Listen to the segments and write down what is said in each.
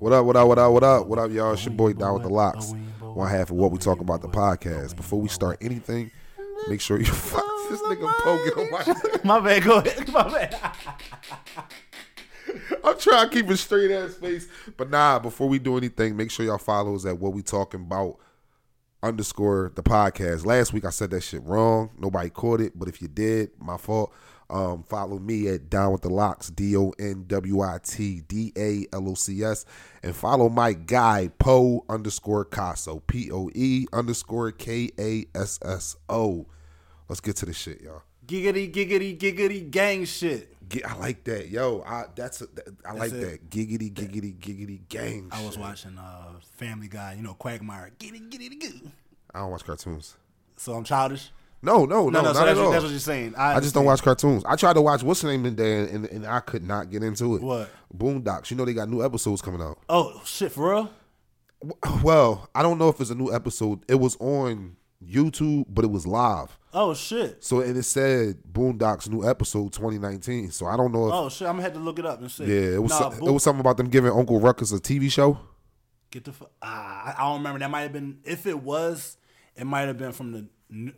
What up, what up, what up, what up, what up, y'all? It's your boy Don Wit Da Locs. One half of what we talk about the podcast. Before we start anything, make sure you fuck this nigga poking on my My bad, go ahead. My bad. I'm trying to keep a straight ass face. But nah, before we do anything, make sure y'all follow us at what we talking about underscore the podcast. Last week I said that shit wrong. Nobody caught it, but if you did, my fault. Um, follow me at Don Wit Da Locs, D O N W I T D A L O C S, and follow my guy Poe underscore Kasso, P O E underscore K A S S O. Let's get to the shit, y'all. Giggity, giggity, giggity, gang shit. I like that, yo. I that's a, I like it. that giggity, giggity, giggity gang. I was shit. watching uh, Family Guy, you know, Quagmire. Giggity, giggity, goo. I don't watch cartoons. So I'm childish. No, no, no, No, no, not so at that's, all. what, that's what you're saying. I, I just don't watch cartoons. I tried to watch what's the name in there, and, and I could not get into it. What? Boondocks. You know they got new episodes coming out. Oh shit, for real? Well, I don't know if it's a new episode. It was on YouTube, but it was live. Oh shit. So and it said Boondocks new episode 2019. So I don't know if Oh shit. I'm gonna have to look it up and see. yeah, it was Nah, it was something about them giving Uncle Ruckus a TV show. Get the fuck. Ah, I don't remember. That might have been. If it was, it might have been from the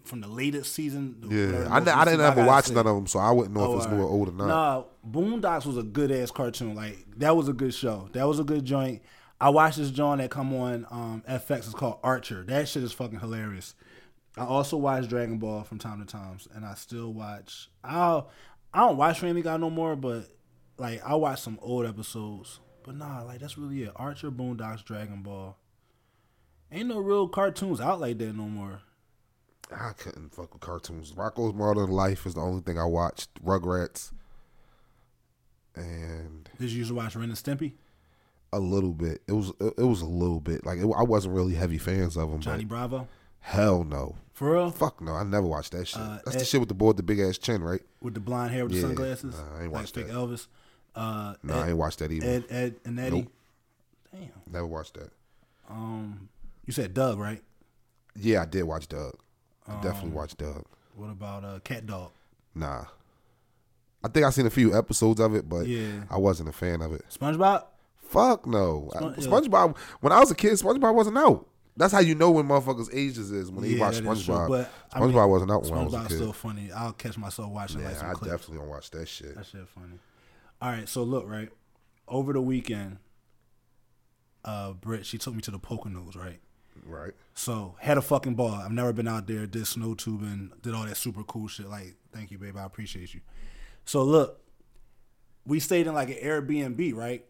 from the latest season. Yeah, I, I didn't ever watch none of them, so I wouldn't know Oh, if it's new or old or not. Nah, Boondocks was a good ass cartoon. Like that was a good show. That was a good joint. I watched this joint that come on um, FX. It's called Archer. That shit is fucking hilarious. I also watch Dragon Ball from time to time, and I still watch. I I don't watch Family Guy no more, but like I watch some old episodes. But nah, like that's really it. Archer, Boondocks, Dragon Ball. Ain't no real cartoons out like that no more. I couldn't fuck with cartoons. Rocko's Modern Life is the only thing I watched. Rugrats, and Did you used to watch Ren and Stimpy? a little bit. It was it, was a little bit like it, I wasn't really heavy fans of them. Johnny Bravo? hell no, For real? fuck no. I never watched that shit. Uh, That's the shit with the boy with the big ass chin, right? with the blonde hair with the Yeah, sunglasses. nah, I ain't like watched fake that. Elvis. Uh, No, Ed, I ain't watched that either. Ed, Ed, and Eddy. Nope. Damn. Never watched that. Um, you said Doug, right? Yeah, I did watch Doug. I Um, definitely watched Doug. What about uh, CatDog? Nah, I think I seen a few episodes of it, but Yeah. I wasn't a fan of it. SpongeBob? Fuck no. I- Spon- yeah. SpongeBob. When I was a kid, SpongeBob wasn't out. That's how you know when motherfuckers' ages is when they watch is true, SpongeBob. I SpongeBob mean, wasn't out when I was a SpongeBob's kid. still funny. I'll catch myself watching like yeah, some I clips. definitely don't watch that shit. That shit funny. All right, so look, right over the weekend, uh, Britt she took me to the Poconos, right? Right. So had a fucking ball. I've never been out there, did snow tubing, did all that super cool shit. Like, thank you, babe. I appreciate you. So look, we stayed in like an Airbnb, right?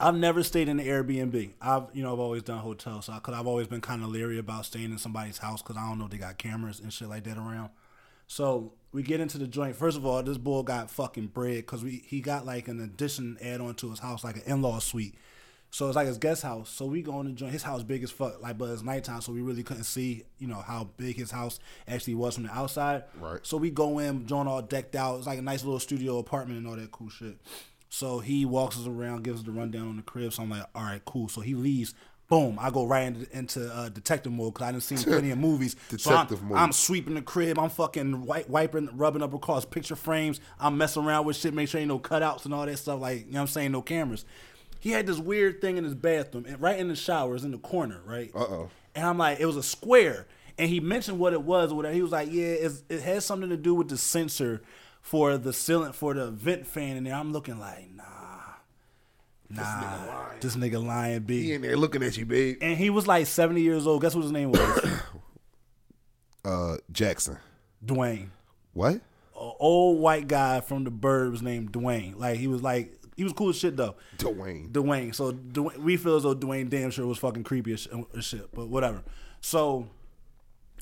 I've never stayed in an Airbnb. I've, you know, I've always done hotels, so I cause I've always been kind of leery about staying in somebody's house because I don't know if they got cameras and shit like that around. So we get into the joint. First of all, this boy got fucking bread because we he got like an addition add on to his house, like an in law suite. So it's like his guest house. So we go in the joint. His house big as fuck, like but it's nighttime, so we really couldn't see, you know, how big his house actually was from the outside. Right. So we go in, joint all decked out. It's like a nice little studio apartment and all that cool shit. So he walks us around, gives us the rundown on the crib. So I'm like, all right, cool. So he leaves. Boom! I go right into, into uh, detective mode because I didn't see plenty of movies. so I'm, Detective mode. I'm sweeping the crib. I'm fucking wipe, wiping, rubbing up across picture frames. I'm messing around with shit, make sure ain't no cutouts and all that stuff. Like you know what I'm saying, no cameras. He had this weird thing in his bathroom, and right in the shower, is in the corner, right. Uh oh. And I'm like, it was a square. And he mentioned what it was or whatever. He was like, yeah, it's, it has something to do with the sensor for the ceiling for the vent fan in there. I'm looking like, nah, nah, this nigga lying, B. He in there looking at you, babe. And he was like 70 years old. Guess what his name was? Uh, Jackson. Dwayne. What? A old white guy from the Burbs named Dwayne. Like he was like he was cool as shit though. Dwayne. Dwayne. So Dwayne, we feel as though Dwayne damn sure was fucking creepy as, as shit, but whatever. So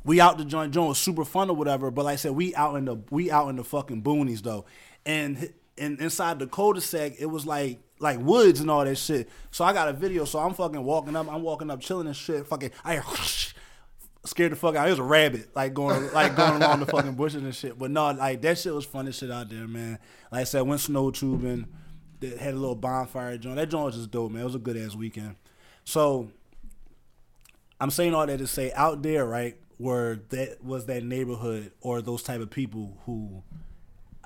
we out the joint. Joint was super fun or whatever. But like I said, we out in the we out in the fucking boonies though, and and inside the cul-de-sac, it was like like woods and all that shit. So I got a video. So I'm fucking walking up. I'm walking up, chilling and shit. Fucking I hear scared the fuck out. It was a rabbit, like going like going along the fucking bushes and shit. But no, like that shit was fun as shit out there, man. Like I said, went snow tubing, did- had a little bonfire joint. That joint was just dope, man. It was a good ass weekend. So I'm saying all that to say out there, right, where that was that neighborhood or those type of people who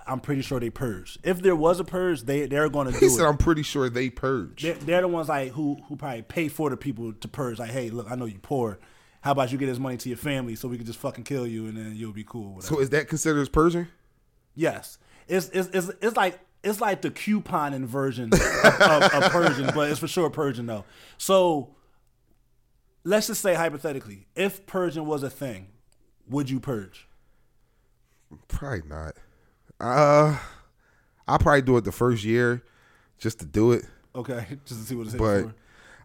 I'm pretty sure they purge. If there was a purge, they they're going to do He it. said, "I'm pretty sure they purge." they're, they're the ones like who who probably pay for the people to purge. Like, hey, look, I know you poor. How about you get this money to your family so we can just fucking kill you and then you'll be cool. Whatever. So is that considered as purging? yes, it's it's it's, it's like. It's like the couponing version of, of, of purging, but it's for sure Persian though. So let's just say hypothetically, if purging was a thing, would you purge? Probably not. Uh, I'll probably do it the first year just to do it. Okay, just to see what it's But for.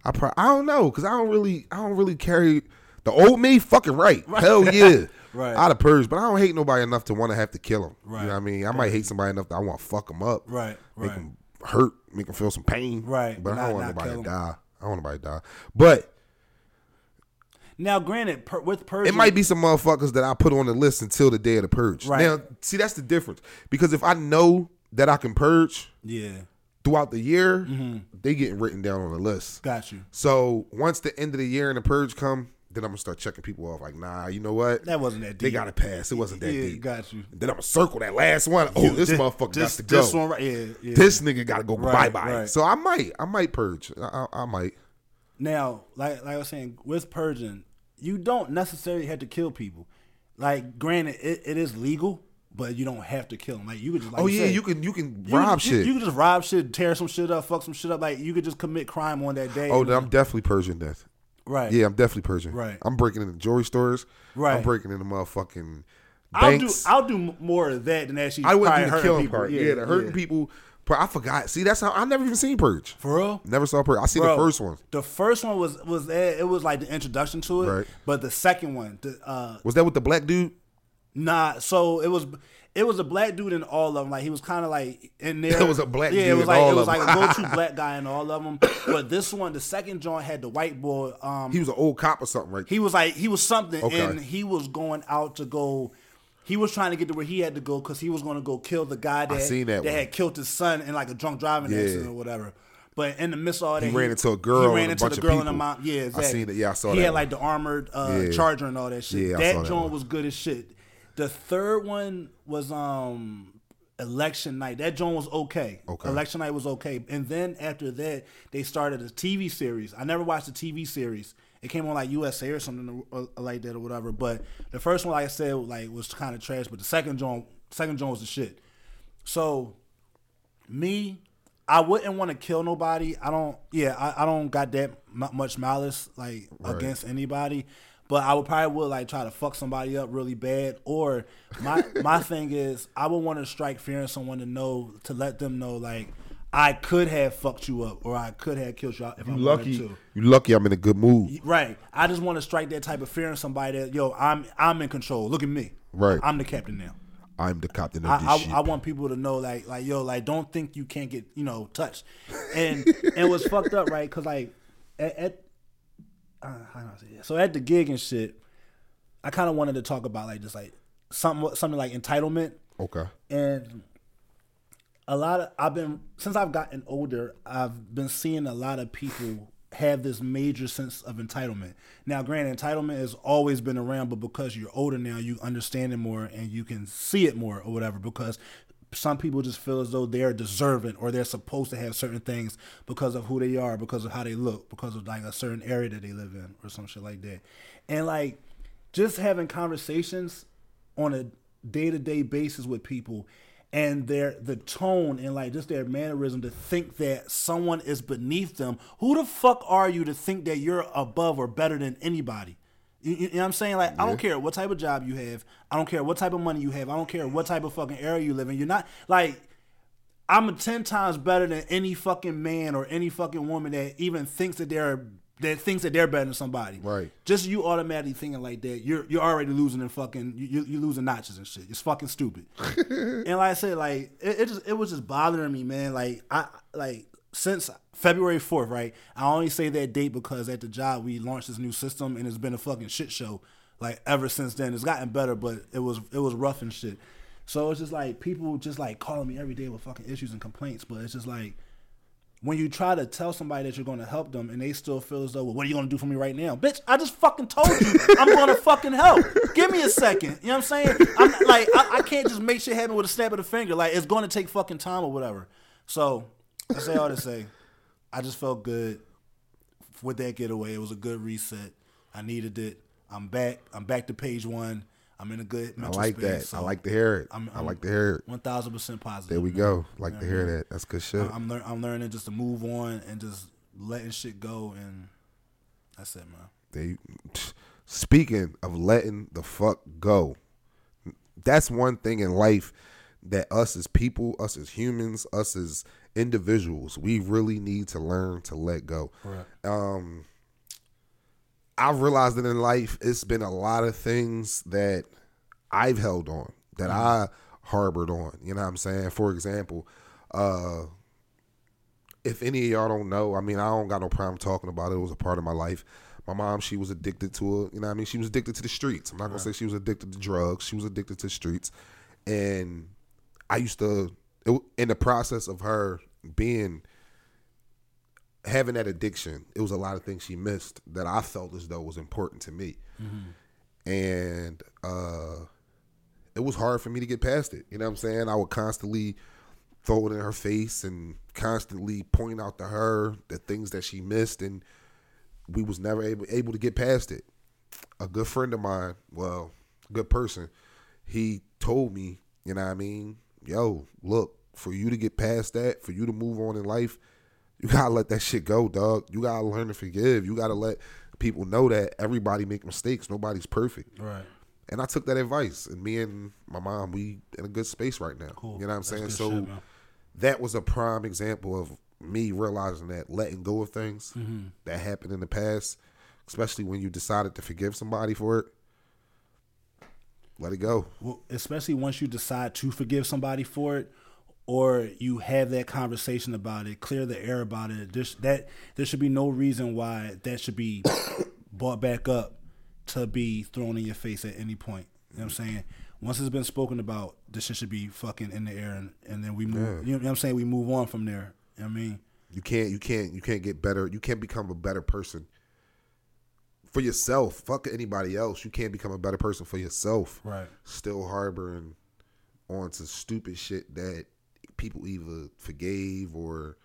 I probably I don't know because I don't really I don't really carry the old me. Fucking right, hell yeah, Right. I'd have purged, but I don't hate nobody enough to want to have to kill them. Right. You know what I mean? I might hate somebody enough that I want to fuck them up. Right, Make right. them hurt. Make them feel some pain. Right, But I don't want not nobody kill to die. I don't want nobody to die. But Now, granted, per, with purge, it might be some motherfuckers that I put on the list until the day of the purge. Right. Now, see, that's the difference. Because if I know that I can purge Yeah, throughout the year, Mm-hmm. they getting written down on the list. got you. So once the end of the year and the purge come, then I'm gonna start checking people off. Like, nah, you know what? That wasn't that deep. They got to pass. It wasn't that yeah, deep. got you. Then I'm gonna circle that last one. Oh, this, motherfucker this, got to go. This one, right? Yeah, yeah. This nigga got to go Right, bye bye. right. So I might, I might purge. I, I, I might. Now, like like I was saying, with purging, you don't necessarily have to kill people. Like, granted, it, it is legal, but you don't have to kill them. Like, you could just like oh yeah, say, you can, you can you rob could- shit. You, could just rob shit, tear some shit up, fuck some shit up. Like, you could just commit crime on that day. oh, then I'm definitely purging that. Right. Yeah, I'm definitely purging. Right. I'm breaking into jewelry stores. Right. I'm breaking into motherfucking I'll do. I'll do more of that than actually. I wouldn't probably do the killing people. part. Yeah, the hurting people. But I forgot. See, that's how I never even seen Purge. For real. Never saw Purge. I see Bro, the first one. The first one was was it was like the introduction to it, Right. but the second one, the uh, Was that with the black dude? Nah, so it was it was a black dude in all of them. Like he was kind of like in there. It was a black yeah, dude it was like it was like a go-to black guy in all of them. But this one, the second joint had the white boy. Um, He was an old cop or something, right? he was like he was something, Okay. and he was going out to go. He was trying to get to where he had to go because he was going to go kill the guy that, that one. had killed his son in like a drunk driving Yeah. accident or whatever. But in the midst of all that, He ran into a girl He ran into the girl in the mom. Yeah, I exactly. seen it. Yeah, I saw He that had one. like the armored uh, Yeah. charger and all that shit. Yeah, I that that joint one. was good as shit. The third one was um election night. That joint was okay. Okay. Election night was okay. And then after that, they started a TV series. I never watched the TV series. It came on like USA or something or- or like that or whatever. But the first one, like I said, like was kind of trash. But the second joint, second joint was the shit. So me, I wouldn't want to kill nobody. I don't. Yeah, I, I don't got that mu much malice like against anybody. But I would probably would like try to fuck somebody up really bad. Or my my thing is I would want to strike fear in someone to know to let them know like I could have fucked you up or I could have killed you if I wanted lucky. to. You lucky. I'm in a good mood. Right. I just want to strike that type of fear in somebody that yo I'm I'm in control. Look at me. Right. I'm the captain now. I'm the captain of I, this I, ship. I want people to know like like yo like don't think you can't get you know touched and and what's fucked up right because like at, at uh, how do I say it? so at the gig and shit I kind of wanted to talk about like just like something something like entitlement okay. and a lot of I've been since I've gotten older, I've been seeing a lot of people have this major sense of entitlement. Now, granted, entitlement has always been around, but because you're older now, you understand it more and you can see it more or whatever. Because some people just feel as though they're deserving or they're supposed to have certain things because of who they are, because of how they look, because of like a certain area that they live in or some shit like that. And like just having conversations on a day to day basis with people and their the tone and like just their mannerism to think that someone is beneath them. Who the fuck are you to think that you're above or better than anybody? You, you know what I'm saying? Like, I don't care what type of job you have. I don't care what type of money you have. I don't care what type of fucking area you live in. You're not like I'm a ten times better than any fucking man or any fucking woman that even thinks that they're that thinks that they're better than somebody. Right. Just you automatically thinking like that, you're you're already losing in fucking you you losing notches and shit. It's fucking stupid. and like I said, like it, it just it was just bothering me, man. Like I like since February fourth, right? I only say that date because at the job we launched this new system and it's been a fucking shit show. Like ever since then, it's gotten better, but it was it was rough and shit. So it's just like people just like calling me every day with fucking issues and complaints, but it's just like when you try to tell somebody that you're going to help them and they still feel as though, well, what are you going to do for me right now? Bitch, I just fucking told you I'm going to fucking help. Give me a second. You know what I'm saying? I'm like, I, I can't just make shit happen with a snap of the finger. Like, it's going to take fucking time or whatever. So, I say all to say, I just felt good with that getaway. It was a good reset. I needed it. I'm back. I'm back to page one. I'm in a good I like space, that. so I like to hear it. I'm- i I'm- like to hear it. One thousand percent positive. There we man. go. Like to hear man. that. That's good shit. I'm lear- I'm learning just to move on and just letting shit go, and that's it, man. They, speaking of letting the fuck go, that's one thing in life that us as people, us as humans, us as individuals, we really need to learn to let go. Right. Um, I've realized that in life, it's been a lot of things that I've held on, that I harbored on. You know what I'm saying? For example, uh, if any of y'all don't know, I mean, I don't got no problem talking about it. It was a part of my life. My mom, she was addicted to it. You know what I mean? She was addicted to the streets. I'm not going to say she was addicted to drugs. She was addicted to the streets. And I used to, it, in the process of her being, having that addiction, it was a lot of things she missed that I felt as though was important to me. And, uh, it was hard for me to get past it. You know what I'm saying? I would constantly throw it in her face and constantly point out to her the things that she missed and we was never able able to get past it. A good friend of mine, well, good person, he told me, you know what I mean, yo, look, for you to get past that, for you to move on in life, you gotta let that shit go, dog. You gotta learn to forgive. You gotta let people know that everybody make mistakes. Nobody's perfect. Right. And I took that advice, and me and my mom, we in a good space right now. Cool. You know what I'm That's saying? So shit, that was a prime example of me realizing that letting go of things Mm-hmm. that happened in the past, especially when you decided to forgive somebody for it. Let it go. Well, especially once you decide to forgive somebody for it, or you have that conversation about it, clear the air about it. There's, that there should be no reason why that should be brought back up to be thrown in your face at any point. You know what I'm saying? Once it's been spoken about, this shit should be fucking in the air, and, and then we move. You know what I'm saying? We move on from there. You know what I mean, You can't you can't you can't get better. You can't become a better person for yourself. Fuck anybody else. You can't become a better person for yourself. right? Still harboring onto stupid shit that people either forgave or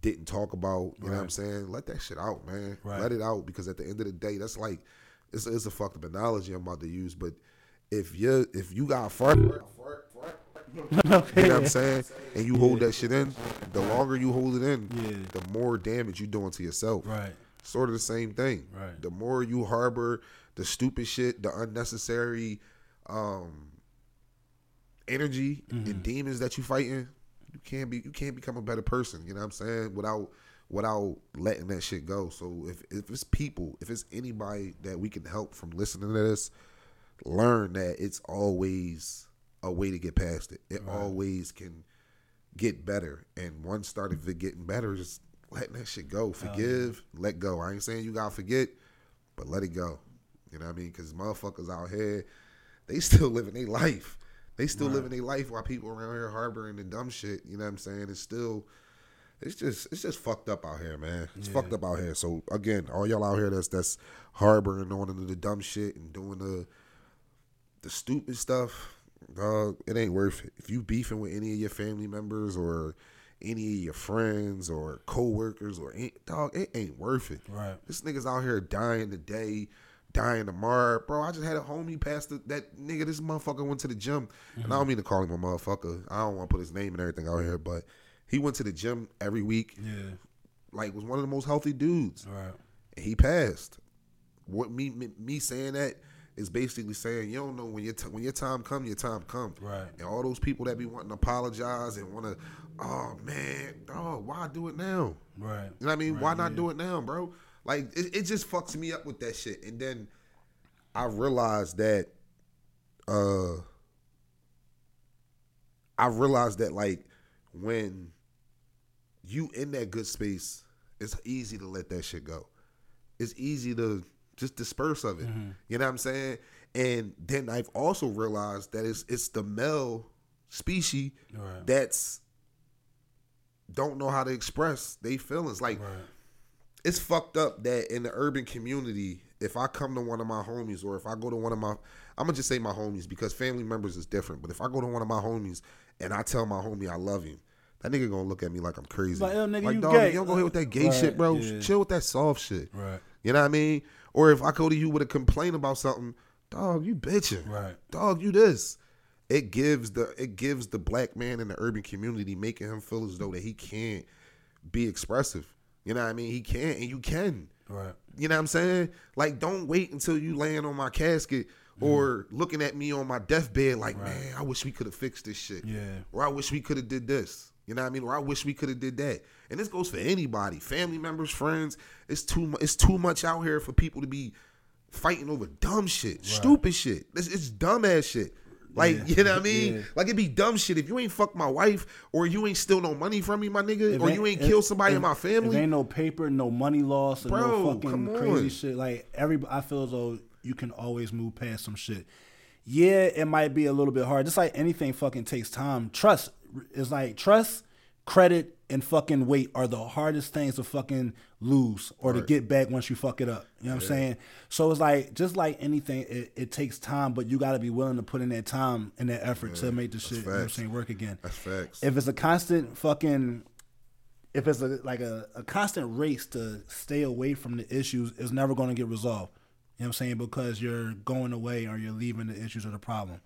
didn't talk about. You know what I'm saying? Let that shit out, man. Right. Let it out because at the end of the day, that's like it's, it's a fucked up analogy I'm about to use, but if you if you got fart, you know what I'm saying, and you hold that shit in, the longer you hold it in, Yeah. the more damage you're doing to yourself. Right. Sort of the same thing. Right. The more you harbor the stupid shit, the unnecessary um energy Mm-hmm. and demons that you fighting, can't be you can't become a better person, you know what I'm saying, without without letting that shit go. So if if it's people, if it's anybody that we can help from listening to this, learn that it's always a way to get past it. It always can get better. And once started getting better, just letting that shit go. Forgive, let go. I ain't saying you gotta forget, but let it go. You know what I mean? Because motherfuckers out here, they still living their life. They still living their life while people around here harboring the dumb shit. You know what I'm saying? It's still, it's just, it's just fucked up out here, man. It's fucked up out here. So again, all y'all out here that's that's harboring on into the dumb shit and doing the the stupid stuff, dog, it ain't worth it. If you beefing with any of your family members or any of your friends or co-workers or dog, it ain't worth it. Right. This nigga's out here dying today, dying tomorrow. Bro, I just had a homie pass the, that nigga, this motherfucker went to the gym. And I don't mean to call him a motherfucker. I don't want to put his name and everything out here, but he went to the gym every week. Yeah. Like was one of the most healthy dudes Right. and he passed. What me me, me saying that is basically saying you don't know when your t- when your time come, your time come. Right. And all those people that be wanting to apologize and want to, oh man, oh why do it now? Right. You know what I mean? Right, why not yeah. do it now, bro? Like it, it just fucks me up with that shit. And then I realized that, uh, I realized that like when you in that good space, it's easy to let that shit go. It's easy to just disperse of it. Mm-hmm. You know what I'm saying? And then I've also realized that it's it's the male species Right. that's don't know how to express they feelings. Like it's fucked up that in the urban community, if I come to one of my homies or if I go to one of my I'm gonna just say my homies because family members is different. But if I go to one of my homies and I tell my homie I love him, that nigga gonna look at me like I'm crazy. Like, yo, nigga, you dog, gay. you don't go here with that gay Right, shit, bro. yeah. Chill with that soft shit. Right. You know what I mean? Or if I go to you with a complaint about something, dog, you bitching. Right. Dog, you this. It gives the it gives the black man in the urban community, making him feel as though that he can't be expressive. You know what I mean? He can't, and you can. Right. You know what I'm saying? Like, don't wait until you laying on my casket mm. or looking at me on my deathbed like, man, I wish we could have fixed this shit. Yeah. Or I wish we could have did this. You know what I mean? Or I wish we could have did that. And this goes for anybody, family members, friends. It's too it's too much out here for people to be fighting over dumb shit, stupid shit. It's, it's dumb ass shit. Like, you know what I mean? Yeah. Like it'd be dumb shit if you ain't fuck my wife or you ain't steal no money from me, my nigga, If or you ain't if- kill somebody if- in my family. ain't no paper, no money loss, Bro, no fucking crazy shit. Like every, I feel as though you can always move past some shit. Yeah, it might be a little bit hard. Just like anything, fucking takes time. Trust is like trust, credit, and fucking weight are the hardest things to fucking lose or to get back once you fuck it up. You know what I'm saying? So it's like just like anything, it, it takes time, but you got to be willing to put in that time and that effort to make the shit. You know what I'm saying? Work again. That's facts. If it's a constant fucking if it's a like a, a constant race to stay away from the issues, it's never going to get resolved. You know what I'm saying? Because you're going away or you're leaving the issues or the problem.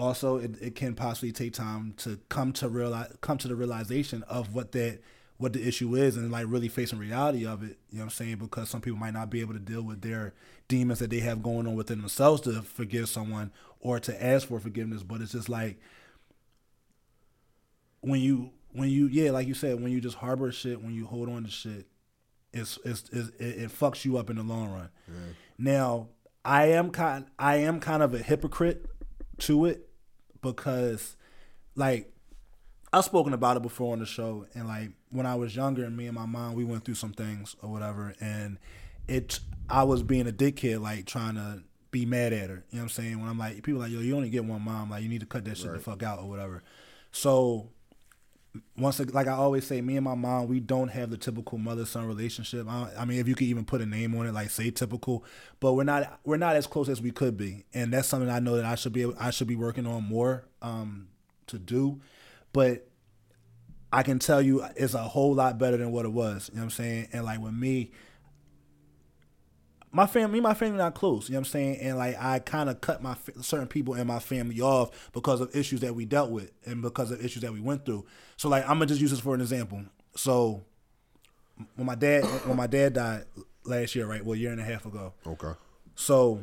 Also, it, it can possibly take time to come to realize come to the realization of what that what the issue is and like really facing reality of it. You know what I'm saying? Because some people might not be able to deal with their demons that they have going on within themselves to forgive someone or to ask for forgiveness. But it's just like when you when you yeah like you said when you just harbor shit when you hold on to shit it's it's, it's it, it fucks you up in the long run now i am kind i am kind of a hypocrite to it because like i've spoken about it before on the show and like when i was younger and me and my mom we went through some things or whatever and it i was being a dickhead like trying to be mad at her you know what i'm saying? When i'm like people like yo you only get one mom like you need to cut that shit the fuck out or whatever. So once like I always say, me and my mom, we don't have the typical mother son relationship. I, I mean, if you could even put a name on it, like say typical, but we're not we're not as close as we could be, and that's something I know that I should be able, I should be working on more um, to do. But I can tell you, it's a whole lot better than what it was. You know what I'm saying? And like with me, my family, me and my family not close. You know what I'm saying? And like I kind of cut my certain people in my family off because of issues that we dealt with and because of issues that we went through. So like I'm gonna just use this for an example. So when my dad when my dad died last year, right? Well, a year and a half ago. okay. So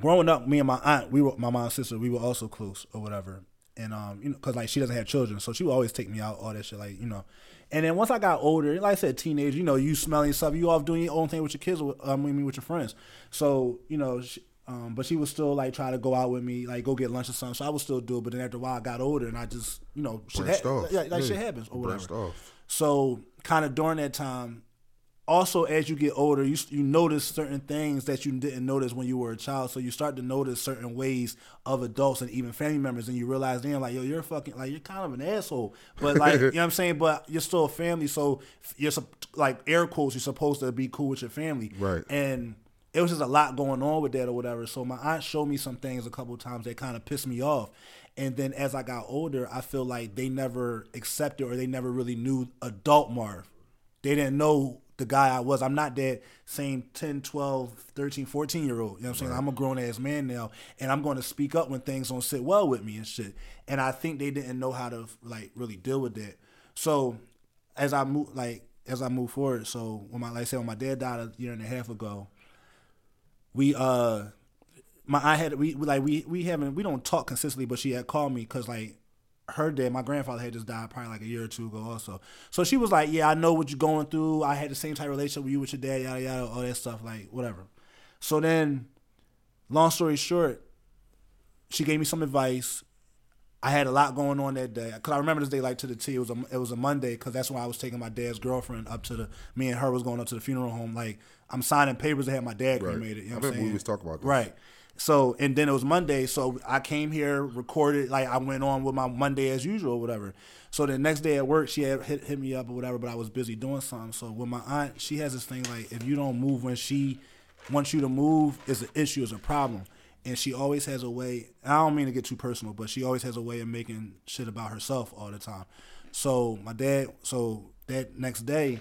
growing up, me and my aunt, we were my mom's sister, we were also close or whatever. And um, you know, cause like she doesn't have children, so she would always take me out, all that shit, like you know. And then once I got older, like I said, teenage, you know, you smelling stuff, you off doing your own thing with your kids, with- um, I mean, with your friends. So you know, she, um, but she would still like try to go out with me, like go get lunch or something. So I would still do it. But then after a while, I got older, and I just, you know, shit, ha- off. yeah, like Yeah. shit happens or whatever. off. So kind of during that time, also as you get older, you you notice certain things that you didn't notice when you were a child. So you start to notice certain ways of adults and even family members, and you realize then like yo, you're fucking like you're kind of an asshole, but like you know what I'm saying. But you're still a family, so you're like air quotes. You're supposed to be cool with your family, Right. And it was just a lot going on with that or whatever. So my aunt showed me some things a couple of times that kind of pissed me off. And then as I got older, I feel like they never accepted or they never really knew adult Marv. They didn't know the guy I was. I'm not that same 10, 12, 13, 14 year old. You know what I'm saying? I'm a grown ass man now and I'm going to speak up when things don't sit well with me and shit. And I think they didn't know how to like really deal with that. So as I move like as I move forward, so when my like I said when my dad died a year and a half ago, we uh my I had we we, like we we haven't we don't talk consistently, but she had called me because like her dad, my grandfather had just died probably like a year or two ago also. So she was like, "Yeah, I know what you're going through. I had the same type of relationship with you with your dad, yada yada, all that stuff, like whatever." So then, long story short, she gave me some advice. I had a lot going on that day because I remember this day like to the T. It was a it was a Monday because that's when I was taking my dad's girlfriend up to the. Me and her was going up to the funeral home. Like I'm signing papers to have my dad Right. cremated. You know I what I'm remember we was talking about this. Right. So and then it was Monday, so I came here, recorded, like I went on with my Monday as usual, or whatever. So the next day at work, she had hit, hit me up or whatever, but I was busy doing something. So with my aunt, she has this thing like if you don't move when she wants you to move, it's an issue, it's a problem. And she always has a way. I don't mean to get too personal, but she always has a way of making shit about herself all the time. So my dad, so that next day,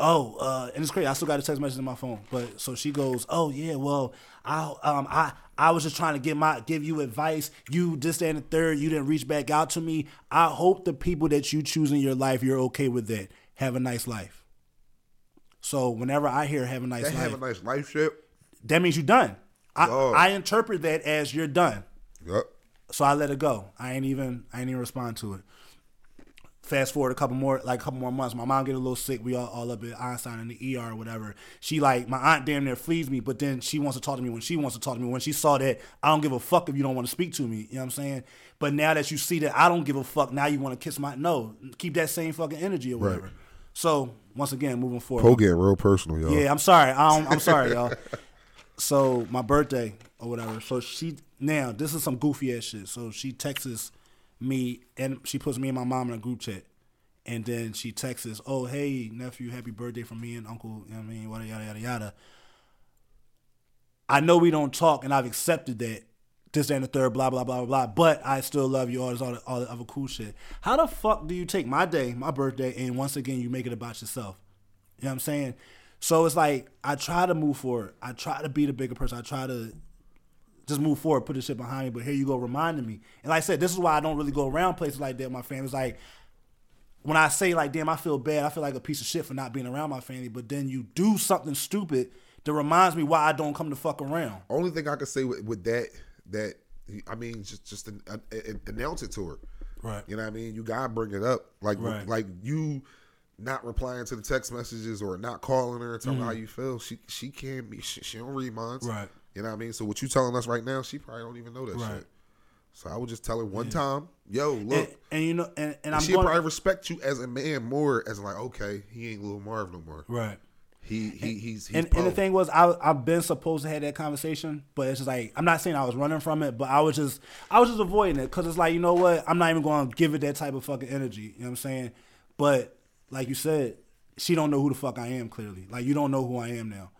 oh, uh, and it's crazy. I still got a text message in my phone. But so she goes, oh yeah, well, I um I I was just trying to give my give you advice. You this that, and the third. You didn't reach back out to me. I hope the people that you choose in your life, you're okay with that. Have a nice life. So whenever I hear have a nice That life, have a nice life shit. that means you're done. I. I interpret that as you're done. Yep. So I let it go. I ain't even I ain't even respond to it. Fast forward a couple more like a couple more months. My mom get a little sick. We all, all up at Einstein in the ER or whatever. She like my aunt damn near flees me, but then she wants to talk to me when she wants to talk to me. When she saw that I don't give a fuck if you don't want to speak to me. You know what I'm saying? But now that you see that I don't give a fuck, now you want to kiss my no. Keep that same fucking energy or whatever. So once again, moving forward. Poe getting real personal, y'all. Yeah, I'm sorry. I'm, I'm sorry, y'all. So my birthday or whatever. So she now this is some goofy ass shit. So she texts me and she puts me and my mom in a group chat, and then she texts, us, "Oh hey nephew, happy birthday from me and uncle." You know I mean, yada yada yada yada. I know we don't talk, and I've accepted that. This and the third, blah blah blah blah blah. But I still love you. All this, all the, all the other cool shit. How the fuck do you take my day, my birthday, and once again you make it about yourself? You know what I'm saying? So it's like I try to move forward. I try to be the bigger person. I try to just move forward, put this shit behind me. But here you go, reminding me. And like I said, this is why I don't really go around places like that. My family's like, when I say like, damn, I feel bad. I feel like a piece of shit for not being around my family. But then you do something stupid that reminds me why I don't come to fuck around. Only thing I could say with, with that, that I mean, just just an, uh, uh, announce it to her. Right. You know what I mean? You gotta bring it up. Like Right. like you not replying to the text messages or not calling her and telling her how you feel. She she can't be. She, she don't read minds. Mm. Right. You know what I mean? So what you telling us right now? She probably don't even know that Right. shit. So I would just tell her one time, yo, look. And, and you know, and, and I'm She'll going probably respect you as a man more as like, okay, he ain't little Marv no more. right. He he he's he's and, and the thing was, I I've been supposed to have that conversation, but it's just like I'm not saying I was running from it, but I was just I was just avoiding it because it's like you know what, I'm not even going to give it that type of fucking energy. You know what I'm saying? But like you said, she don't know who the fuck I am. Clearly, like you don't know who I am now,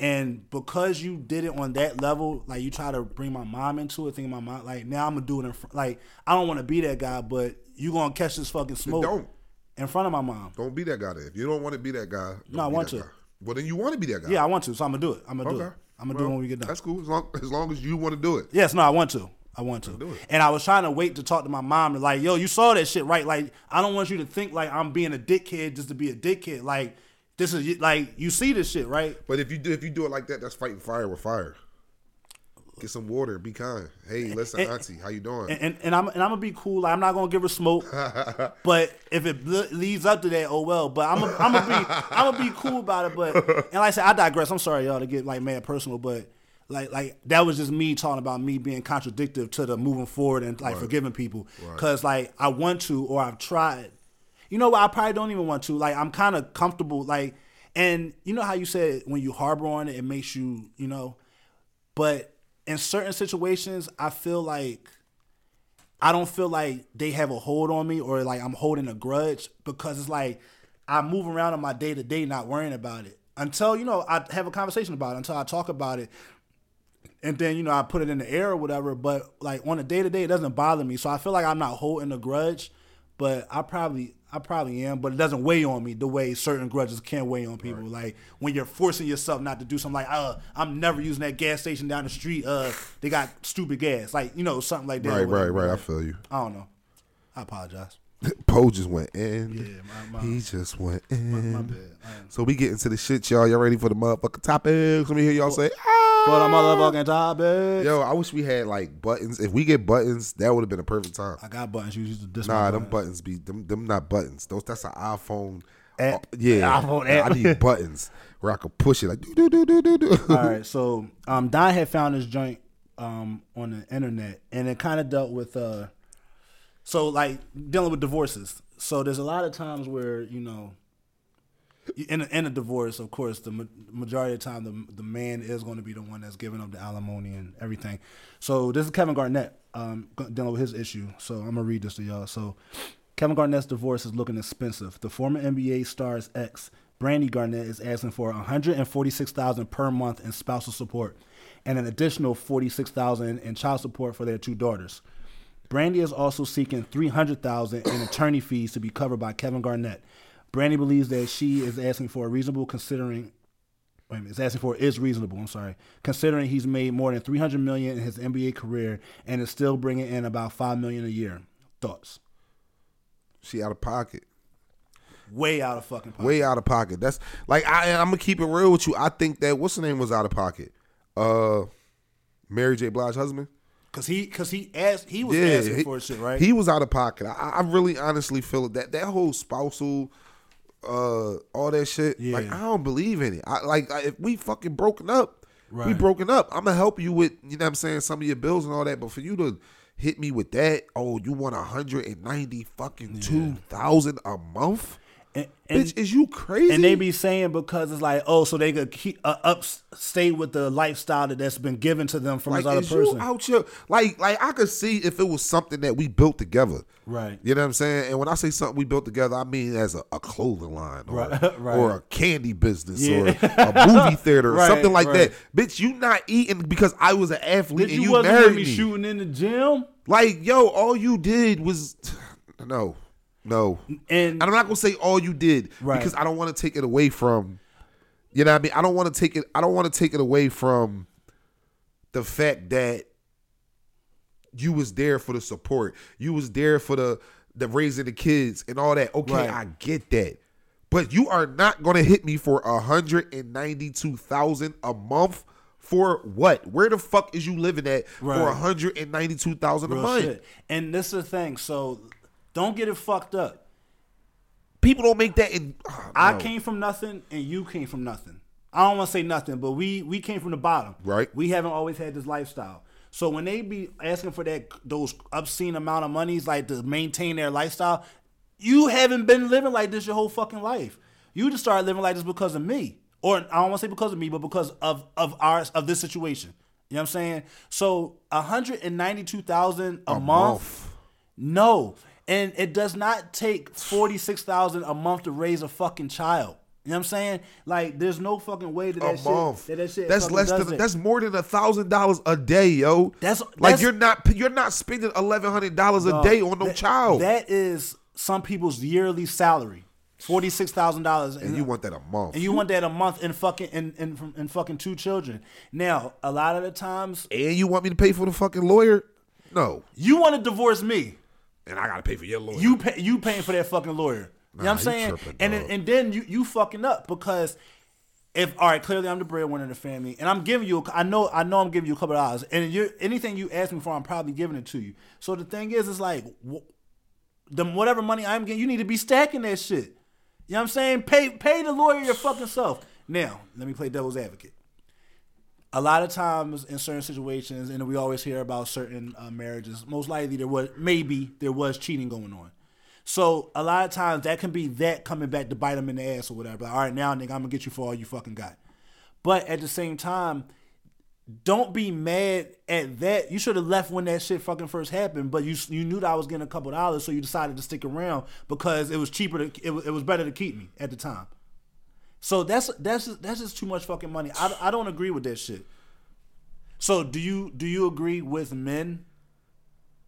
and because you did it on that level, like you try to bring my mom into it, thinking my mom like now I'm gonna do it in front. Like I don't want to be that guy, but you gonna catch this fucking smoke don't. in front of my mom. Don't be that guy. Then. If you don't want to be that guy, No, I want to. guy. Well, then you want to be that guy. Yeah, I want to, so I'm gonna do it. I'm gonna do it. I'm gonna do it when we get done. That's cool. As long as long as you want to do it. Yes, no, I want to. I want to. Do it. And I was trying to wait to talk to my mom and like, yo, you saw that shit, right? Like, I don't want you to think like I'm being a dickhead just to be a dickhead. Like, this is like you see this shit, right? But if you do if you do it like that, that's fighting fire with fire. Get some water. Be kind. Hey, listen, And- auntie, how you doing? And, and and I'm and I'm gonna be cool. Like, I'm not gonna give her smoke. but if it leads up to that, oh well. But I'm gonna I'm gonna be I'm gonna be cool about it. But and like I said, I digress. I'm sorry, y'all, to get like mad personal, but. Like, like that was just me talking about me being contradictive to the moving forward and like forgiving people, cause like I want to or I've tried, you know what? I probably don't even want to. Like I'm kind of comfortable. Like, and you know how you said when you harbor on it, it makes you, you know. But in certain situations, I feel like I don't feel like they have a hold on me or like I'm holding a grudge because it's like I move around on my day to day not worrying about it until you know I have a conversation about it until I talk about it and then you know I put it in the air or whatever. But like on a day to day, it doesn't bother me. So I feel like I'm not holding a grudge, but I probably I probably am. But it doesn't weigh on me the way certain grudges can weigh on people. Like when you're forcing yourself not to do something. Like uh, I'm never using that gas station down the street. Uh, they got stupid gas. Like you know something like that. right, right, right. I feel you. I don't know. I apologize. Poe just went in. Yeah, my- my- he just went in. My bad. So we get into the shit, y'all. Y'all ready for the motherfucking topics? Let me hear y'all say, ah. For the motherfucking topic. Yo, I wish we had like buttons. If we get buttons, that would have been a perfect time. I got buttons. You used to diss Nah, them buttons. buttons be them. Them not buttons. Those that's an iPhone. App. uh, yeah, iPhone app. I need buttons where I could push it like do do do do do do. All right, so um, Don had found this joint um, on the internet, and it kind of dealt with uh, so like dealing with divorces. So there's a lot of times where you know in a, in a divorce, of course, the ma- majority of the time, the the man is going to be the one that's giving up the alimony and everything. So this is Kevin Garnett um, dealing with his issue. So I'm gonna read this to y'all. So Kevin Garnett's divorce is looking expensive. The former NBA star's ex, Brandi Garnett, is asking for 146,000 per month in spousal support, and an additional 46,000 in child support for their two daughters. Brandi is also seeking 300,000 in attorney fees to be covered by Kevin Garnett. Brandi believes that she is asking for a reasonable considering wait a minute, is asking for is reasonable. I'm sorry, considering he's made more than 300 million in his NBA career and is still bringing in about five million a year. Thoughts? She out of pocket. Way out of fucking pocket. Way out of pocket. That's like I I'm gonna keep it real with you. I think that what's the name was out of pocket. Uh Mary J. Blige husband. Cause he, cause he asked, he was Yeah, asking he, for shit, right? He was out of pocket. I, I really honestly feel that that whole spousal, uh, all that shit. Like I don't believe in it. I like I, if we fucking broken up, right. we broken up. I'm gonna help you with you know what I'm saying some of your bills and all that. But for you to hit me with that, oh, you want 190 fucking two thousand a month? And, and, Bitch, is you crazy? and they be saying because it's like, oh, so they could keep uh, up, stay with the lifestyle that that's been given to them from like, this other person. you out? Like, like I could see if it was something that we built together. Right. You know what I'm saying? And when I say something we built together, I mean as a, a clothing line or, Right, right. or a candy business Yeah. or a movie theater or Right, something like that. Bitch, you not eating because I was an athlete and you, you, wasn't married me me. shooting in the gym? Like, yo, all you did was no. No. And I'm not gonna say all you did Right. because I don't want to take it away from you know what I mean? I don't want to take it I don't want to take it away from the fact that you was there for the support. You was there for the the raising the kids and all that. Okay, Right. I get that. But you are not gonna hit me for a hundred and ninety two thousand a month for what? Where the fuck is you living at for a hundred and ninety two thousand a month? shit. And this is the thing. So don't get it fucked up. People don't make that in oh, I no. came from nothing and you came from nothing. I don't want to say nothing, but we we came from the bottom. Right. We haven't always had this lifestyle. So when they be asking for that those obscene amount of monies like to maintain their lifestyle, you haven't been living like this your whole fucking life. You just started living like this because of me. Or I don't want to say because of me, but because of of ours of this situation. You know what I'm saying? So 192,000 a, month, month. no. And it does not take 46,000 a month to raise a fucking child. You know what I'm saying? Like there's no fucking way that a that month. shit that, that shit that's less than it. that's more than a thousand dollars a day, yo. That's- like that's- you're not you're not spending eleven hundred dollars a day on no that- child, That is some people's yearly salary. Forty six thousand dollars and you want that a month. and you want that a month in fucking in, in, from- in fucking two children. Now, a lot of the times and you want me to pay for the fucking lawyer? No, you want to divorce me. And I gotta pay for your lawyer. You pay, you paying for that fucking lawyer. you know what I'm saying? tripping, and then, and then you you fucking up because if all right, clearly I'm the breadwinner in the family, and I'm giving you. I know I know I'm giving you a couple of dollars, and you anything you ask me for, I'm probably giving it to you. So the thing is, it's like wh- the whatever money I'm getting, you need to be stacking that shit. You know what I'm saying? Pay pay the lawyer your fucking self. Now let me play devil's advocate a lot of times in certain situations, and we always hear about certain uh, marriages. Most likely, there was maybe there was cheating going on. So a lot of times that can be that coming back to bite them in the ass or whatever. Like, all right, now nigga, I'm gonna get you for all you fucking got. But at the same time, don't be mad at that. You should have left when that shit fucking first happened. But you you knew that I was getting a couple dollars, so you decided to stick around because it was cheaper to it it was better to keep me at the time. So that's that's just, that's just too much fucking money. I, I don't agree with that shit. So do you do you agree with men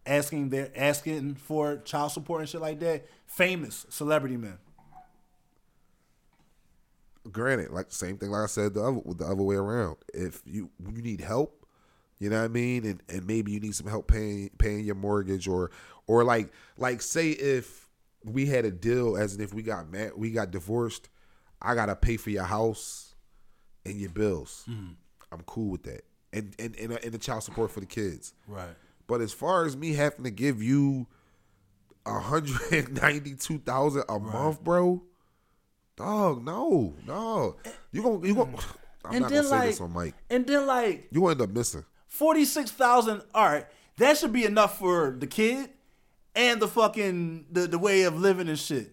asking their asking for child support and shit like that? Famous celebrity men. Granted, like same thing, like I said, the other the other way around. If you you need help, you know what I mean, and and maybe you need some help paying paying your mortgage or or like like say if we had a deal as if we got mad we got divorced, I gotta pay for your house and your bills. Mm-hmm. I'm cool with that, and and and, and the child support for the kids. Right. But as far as me having to give you a hundred and ninety two thousand a month, bro, dog, no, no, you gonna you gonna. I'm and not then gonna say like this on mic. and then like You gonna end up missing. forty six thousand. All right, that should be enough for the kid and the fucking the, the way of living and shit.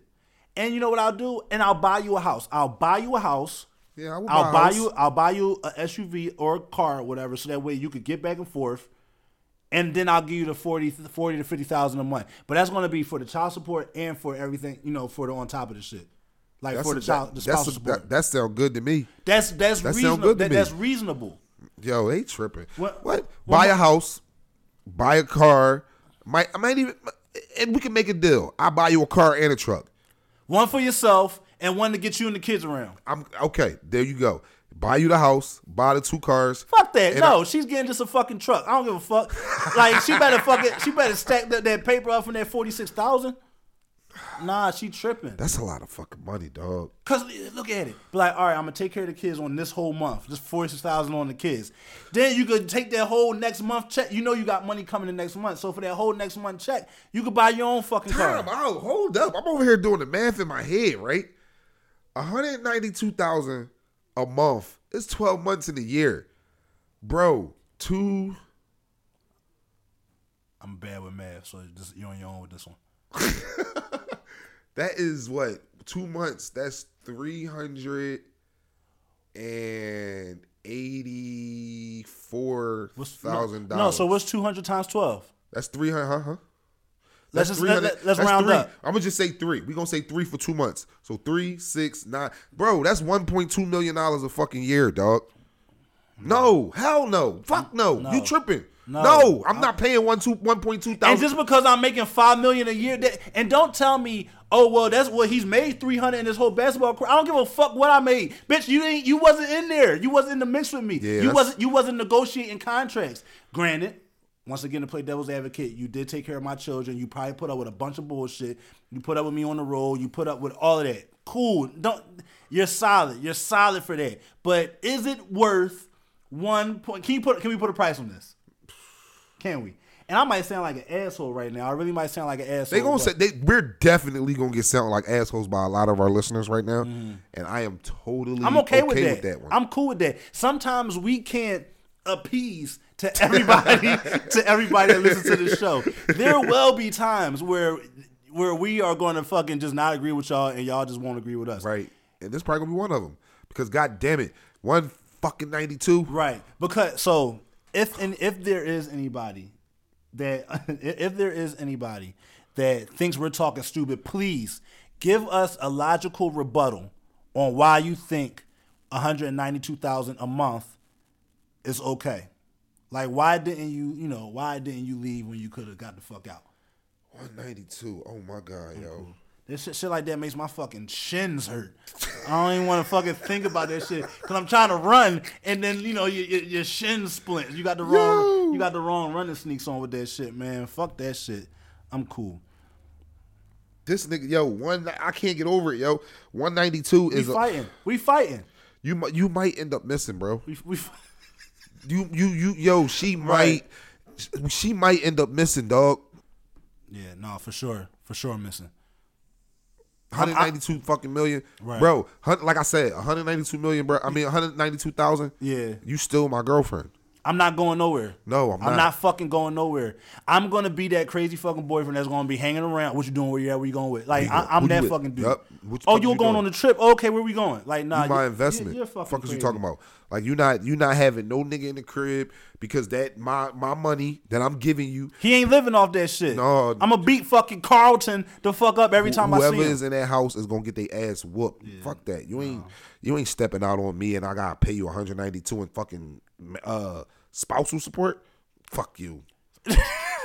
And you know what I'll do? And I'll buy you a house. I'll buy you a house. Yeah, I will I'll buy a buy you. I'll buy you a SUV or a car or whatever, so that way you could get back and forth. And then I'll give you the 40, 40 to fifty thousand a month. But that's going to be for the child support and for everything, you know, for the on top of the shit, like That's for the child, the that, spousal that's a- support. that, that sound good to me. that's that's that reasonable. good to That, me. that's reasonable. Yo, they tripping. What- What? what- buy a house, buy a car. Might I might even and we can make a deal. I buy you a car and a truck. One for yourself and one to get you and the kids around. I'm okay. There you go. Buy you the house. Buy the two cars. Fuck that. No, she's getting just a fucking truck. I don't give a fuck. like she better fuck it. She better stack that, that paper up from that forty six thousand. Nah, she tripping. That's a lot of fucking money, dog. Cause look at it. Be like, all right, I'm gonna take care of the kids on this whole month. Just forty six thousand on the kids. Then you could take that whole next month check. You know you got money coming the next month. So for that whole next month check, you could buy your own fucking Time car. out. Hold up. I'm over here doing the math in my head, right? 192,000 a month. It's 12 months in a year. Bro, two I'm bad with math, so just you're on your own with this one. that is what? 2 months. That's 384,000 dollars. No, so what's two hundred times twelve? That's 300, huh? huh? Let's just let, let, us round three. up. I'm gonna just say three. We're gonna say three for two months. So three, six, nine. Bro, that's 1.2 million dollars a fucking year, dog. No, hell no. Fuck no. No. You tripping. No. No, I'm not paying one two one point two And just because I'm making five million a year, that, and don't tell me, oh well, that's what he's made three hundred in his whole basketball career. I don't give a fuck what I made, bitch. You ain't, you wasn't in there. You wasn't in the mix with me. Yeah, you wasn't, you wasn't negotiating contracts. Granted, once again to play devil's advocate, you did take care of my children. You probably put up with a bunch of bullshit. You put up with me on the road. You put up with all of that. Cool. Don't. You're solid. You're solid for that. But is it worth one point? Can you put? Can we put a price on this? Can we? And I might sound like an asshole right now. I really might sound like an asshole. They gonna say they, we're definitely gonna get sound like assholes by a lot of our listeners right now, mm-hmm. and I am totally. I'm okay, with, that. one. I'm cool with that. Sometimes we can't appease to everybody to everybody that listens to the show. There will be times where where we are going to fucking just not agree with y'all and y'all just won't agree with us. right, and this probably gonna be one of them because god damn it, one fucking ninety two. Right. Because so if and if there is anybody that if there is anybody that thinks we're talking stupid, please give us a logical rebuttal on why you think 192,000 a month is okay. Like why didn't you, you know, why didn't you leave when you could have got the fuck out? One ninety two. Oh my god, yo. This shit, shit like that makes my fucking shins hurt. I don't even want to fucking think about that shit because I'm trying to run and then you know your, your, your shins splints. You got the wrong Yo. you got the wrong running sneaks on with that shit, man. Fuck that shit. I'm cool. This nigga, yo, one. I can't get over it, yo. One ninety two We is a, fighting. We fighting. you. might You might end up missing, bro. We, we You you you yo. She Right. might. She might end up missing, dog. yeah, no, for sure, for sure missing. 192 fucking million, Right. bro. Like I said, 192 million, bro. I mean, 192,000. Yeah. you still my girlfriend. I'm not going nowhere. No, I'm I'm not. not fucking going nowhere. I'm gonna be that crazy fucking boyfriend that's gonna be hanging around. What you doing? Where you at? Where you going with? Like I, you that fucking dude. What the Oh, fuck you you going doing? on the trip? Okay, where we going? Like nah, You my you- investment. You're, you're fucking Fuck is you talking about? Like you not you not having no nigga in the crib because that my my money that I'm giving you. He ain't living off that shit. No. I'm gonna beat fucking Carlton the fuck up every time I see him. Whoever is in that house is gonna get their ass whooped. Fuck that. You ain't you ain't stepping out on me and I gotta pay you 192 and fucking uh spousal support. Fuck you.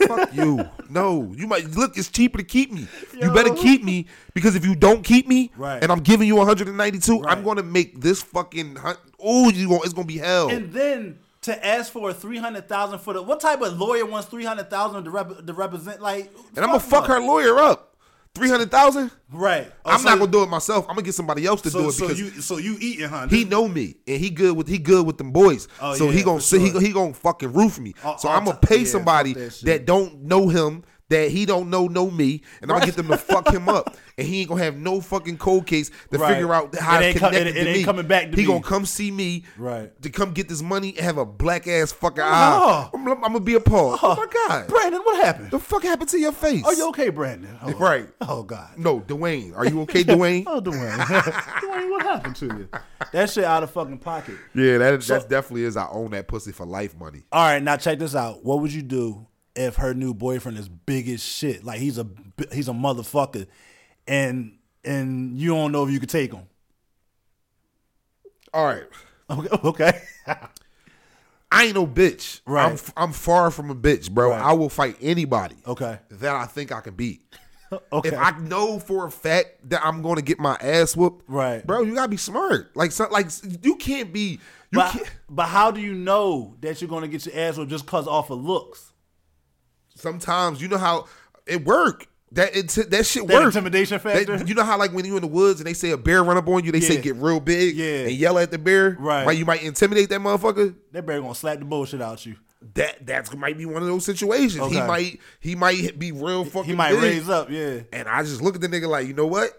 Fuck you. No, you might look. It's cheaper to keep me. You better keep me because if you don't keep me, Right. and I'm giving you 192, Right. I'm gonna make this fucking. Oh, you going? It's gonna be hell. And then to ask for a three hundred thousand for the what type of lawyer wants three hundred thousand to, rep, to represent like? And I'm gonna fuck her lawyer up. Three hundred thousand. Right. Oh, I'm so- not gonna do it myself. I'm gonna get somebody else to So, do it so because you so you eating, huh? he know me and he good with he good with them boys. Oh, so yeah, he gonna say he he gonna fucking roof me. All- so all I'm gonna pay yeah, somebody that don't know him. That he don't know know me, and I'm gonna get them to fuck him up, and he ain't gonna have no fucking cold case to Right. figure out how It to ain't come- connect it- it, it to ain't me. coming back to he me. gonna come see me, Right. To come get this money and have a black ass fucking Oh. eye. I'm, I'm gonna be appalled. Uh-huh. Oh my god, Brandon, what happened? the fuck happened to your face? Are you okay, Brandon? Oh, Right. Oh God. No, Dwayne. Are you okay, Dwayne? Oh, Dwayne. Dwayne, what happened to you? That shit out of fucking pocket. Yeah, that that definitely is. I own that pussy for life money. All right, now check this out. What would you do if her new boyfriend is big as shit? Like he's a he's a motherfucker, and and you don't know if you could take him. All right. Okay. Okay. I ain't no bitch. Right. I'm I'm far from a bitch, bro. Right. I will fight anybody Okay. that I think I can beat. Okay. If I know for a fact that I'm going to get my ass whooped, Right. bro, you gotta be smart. Like, so, like you can't be. You but, can't. but how do you know that you're gonna get your ass whooped just cause off of looks? Sometimes you know how it work. That it, that shit That work. intimidation factor? That- you know how like when you in the woods and they say a bear run up on you, they say get real big Yeah. and yell at the bear. Right. Right. You might intimidate that motherfucker. That bear gonna slap the bullshit out you. That that's might be one of those situations. He might he might be real fucking. He might big. raise up, yeah. And I just look at the nigga like, you know what?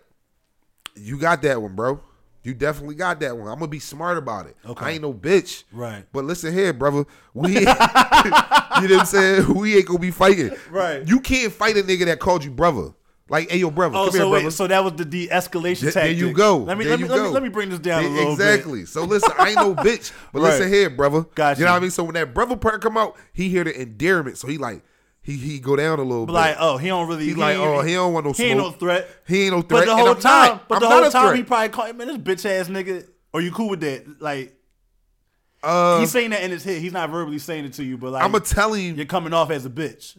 You got that one, bro. You definitely got that one. I'm gonna be smart about it. Okay. I ain't no bitch. Right. But listen here, brother. We, you know what I'm saying? We ain't gonna be fighting. Right. You can't fight a nigga that called you brother. Like, hey, yo, brother. Oh, come so here, wait, brother. so that was the de-escalation Th- tactic. there you go. Let me There let me, let me let me bring this down a little exactly. So listen, I ain't no bitch, but Right. listen here, brother. Gotcha. You know what I mean? So when that brother part come out, he hear the endearment, so he like he he go down a little bit. bit. Like, oh, he don't really. He like, oh, he don't want no He ain't no threat. He ain't no threat. But the whole time, not. but I'm the whole time he probably called man, this bitch ass nigga. Are you cool with that? Like, Uh, he's saying that in his head. He's not verbally saying it to you, but like, I'm gonna tell him, you're coming off as a bitch.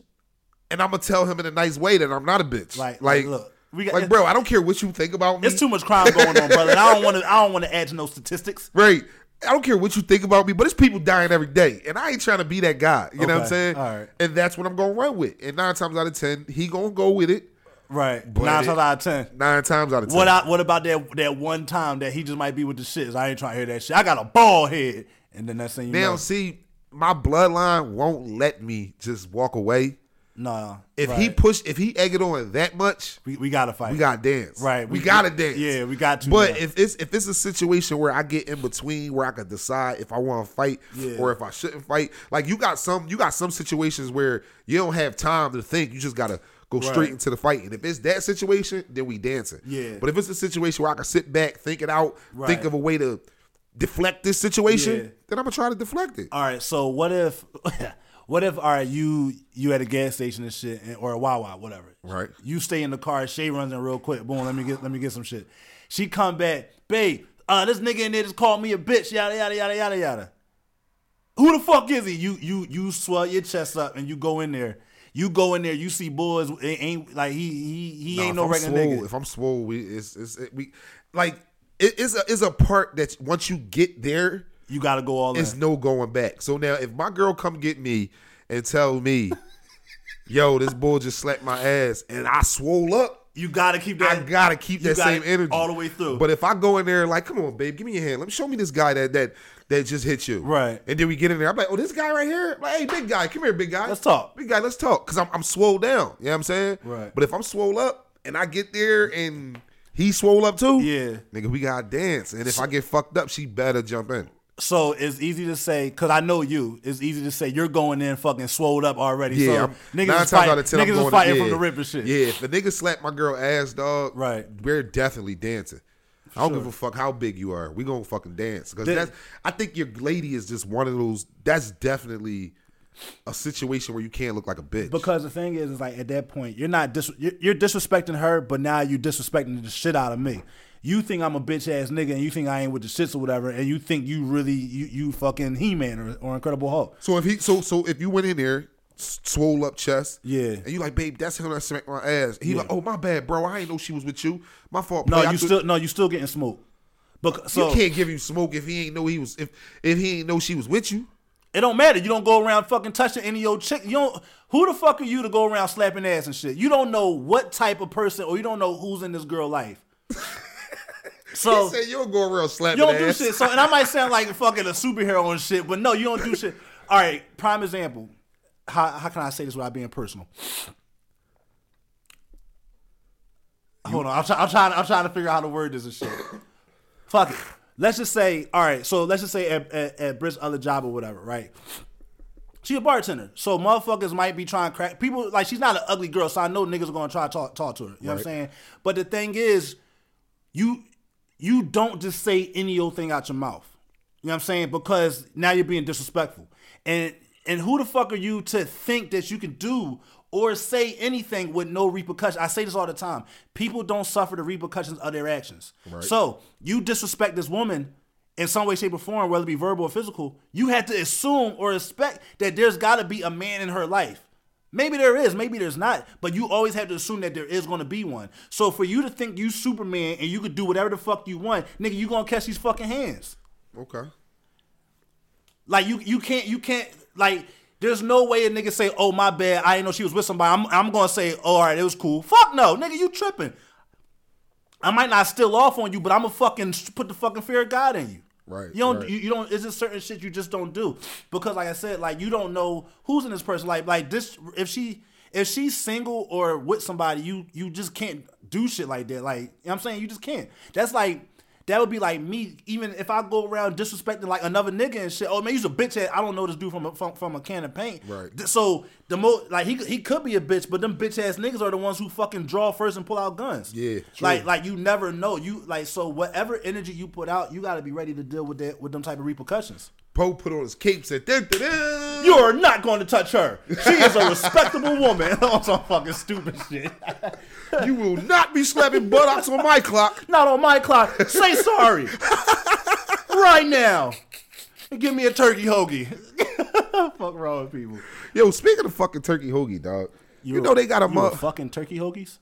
and I'm gonna tell him in a nice way that I'm not a bitch. Like, Like, like, look, we got like, bro, I don't care what you think about me. It's too much crime going on, brother. And I don't want to. I don't want to add to no statistics. Right. I don't care what you think about me, but it's people dying every day, and I ain't trying to be that guy. You know what I'm saying? all right. And that's what I'm gonna run with. And nine times out of ten, he gonna go with it. Right. Nine times out of ten. Nine times out of ten. What I, what about that that one time that he just might be with the shits? I ain't trying to hear that shit. I got a bald head, and then that's thing you now, know. see, my bloodline won't let me just walk away. Nah. If right. he push, if he egg it on that much, we, we gotta fight. we got to dance. Right, We, we- got to dance. yeah, we got to, But yeah. if it's if it's a situation where I get in between, where I could decide if I want to fight Yeah. or if I shouldn't fight, like you got some, you got some situations where you don't have time to think. You just gotta go straight into the fight. And if it's that situation, then we dancing. Yeah. But if it's a situation where I can sit back, think it out, Right. think of a way to deflect this situation, Yeah. then I'm gonna try to deflect it. All right. So what if, what if, all right, you you at a gas station and shit, and, or a Wawa, whatever. Right. You stay in the car. Shay runs in real quick. Boom. Let me get let me get some shit. She come back, babe. Uh, this nigga in there just called me a bitch. Yada yada yada yada yada. Who the fuck is he? You you you swell your chest up and you go in there. You go in there. You see boys. It ain't like he he he Nah, ain't no I'm regular swole, nigga. If I'm swole, we it's, it's it, we like it is a is a part that once you get there, You got to go all it's in. no going back. So now, if my girl come get me and tell me, "Yo, this bull just slapped my ass," and I swole up. You got to keep that. I gotta keep that same energy all the way through. But if I go in there like, "Come on, babe, give me your hand. Let me show me this guy that that that just hit you." Right. And then we get in there. I'm like, "Oh, this guy right here. I'm like, hey, big guy, come here, big guy. Let's talk. Big guy, let's talk." Because I'm I'm swole down. You know what I'm saying? Right. But if I'm swole up and I get there and he swole up too, Yeah. nigga, we gotta dance. And if I get fucked up, she better jump in. So it's easy to say because I know you. It's easy to say you're going in fucking swolled up already. Yeah, so I'm, niggas nine is times fight- out of ten, I'm niggas going is fighting yeah. from the rip and shit. Yeah, if a nigga slap my girl ass, dog, Right. we're definitely dancing. I don't sure. give a fuck how big you are. We gonna fucking dance because that's. I think your lady is just one of those. That's definitely a situation where you can't look like a bitch. Because the thing is, is like at that point, you're not dis- you're, you're disrespecting her, but now you're disrespecting the shit out of me. You think I'm a bitch ass nigga, and you think I ain't with the shits or whatever, and you think you really you you fucking He Man or, or Incredible Hulk. so if he, so so if you went in there, swole up chest, Yeah. and you like, babe, that's him that smacked my ass. He like, oh my bad, bro. I ain't know she was with you. My fault. No, play. You still no, you still getting smoked. But so you can't give him smoke if he ain't know he was if if he ain't know she was with you. It don't matter. You don't go around fucking touching any old chick. You don't. Who the fuck are you to go around slapping ass and shit? You don't know what type of person, or you don't know who's in this girl life. So He said you don't go real slapping you don't do ass. shit. So and I might sound like fucking a superhero and shit, but no, you don't do shit. All right, prime example. How how can I say this without being personal? hold on. I'm, try, I'm trying. I'm trying to figure out how to word this and shit. Fuck it. Let's just say, all right. So let's just say at, at, at Britt's other job or whatever, right? She a bartender, so motherfuckers might be trying to crack people. Like she's not an ugly girl, so I know niggas are gonna try to talk, talk to her. You know what I'm saying? But the thing is, you you don't just say any old thing out your mouth. You know what I'm saying? Because now you're being disrespectful. And and who the fuck are you to think that you can do or say anything with no repercussion? I say this all the time. People don't suffer the repercussions of their actions. So you disrespect this woman in some way, shape, or form, whether it be verbal or physical, you have to assume or expect that there's gotta be a man in her life. Maybe there is, maybe there's not, but you always have to assume that there is going to be one. So for you to think you Superman and you could do whatever the fuck you want, nigga, you gonna catch these fucking hands. Okay. Like you, you can't, you can't, like. There's no way a nigga say, "Oh my bad, I didn't know she was with somebody." I'm, I'm gonna say, oh, "All right, it was cool." Fuck no, nigga, you tripping. I might not steal off on you, but I'm gonna fucking put the fucking fear of God in you. Right, You don't. right. You, you don't. It's just certain shit you just don't do because, like I said, like you don't know who's in this person. Like, like this. If she, if she's single or with somebody, you you just can't do shit like that. Like, you know what I'm saying, you just can't. That's like. That would be like me, even if I go around disrespecting like another nigga and shit. Oh man, you's a bitch ass. I don't know this dude from a, from, from a can of paint. Right. So the most like he he could be a bitch, but them bitch ass niggas are the ones who fucking draw first and pull out guns. Yeah, true. Like like you never know. You like so whatever energy you put out, you got to be ready to deal with that with them type of repercussions. Poe put on his cape, said. You are not going to touch her. She is a respectable woman. on some fucking stupid shit. you will not be slapping buttocks on my clock. not on my clock. Say sorry right now. And give me a turkey hoagie. Fuck wrong with people. Yo, speaking of fucking turkey hoagie, dog. You, know they got a you mother. fucking turkey hoagies.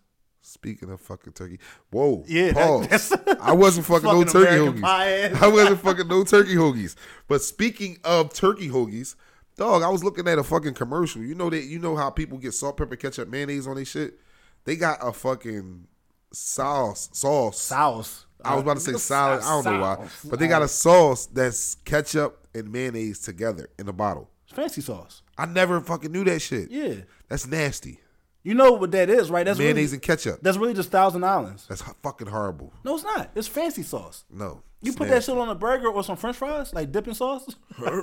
Speaking of fucking turkey, whoa, Yeah, pause. that's- I wasn't fucking, no turkey American hoagies. I wasn't fucking no turkey hoagies. But speaking of turkey hoagies, dog, I was looking at a fucking commercial. You know that you know how people get salt, pepper, ketchup, mayonnaise on their shit. They got a fucking sauce, sauce. Sauce. I was about to say salad. I don't know why, but they got a sauce that's ketchup and mayonnaise together in a bottle. fancy sauce. I never fucking knew that shit. Yeah. That's nasty. You know what that is, right? That's Mayonnaise really, and ketchup. That's really just Thousand Islands. That's fucking horrible. No, it's not. It's fancy sauce. No. You put that shit on a burger or some French fries, like dipping sauce.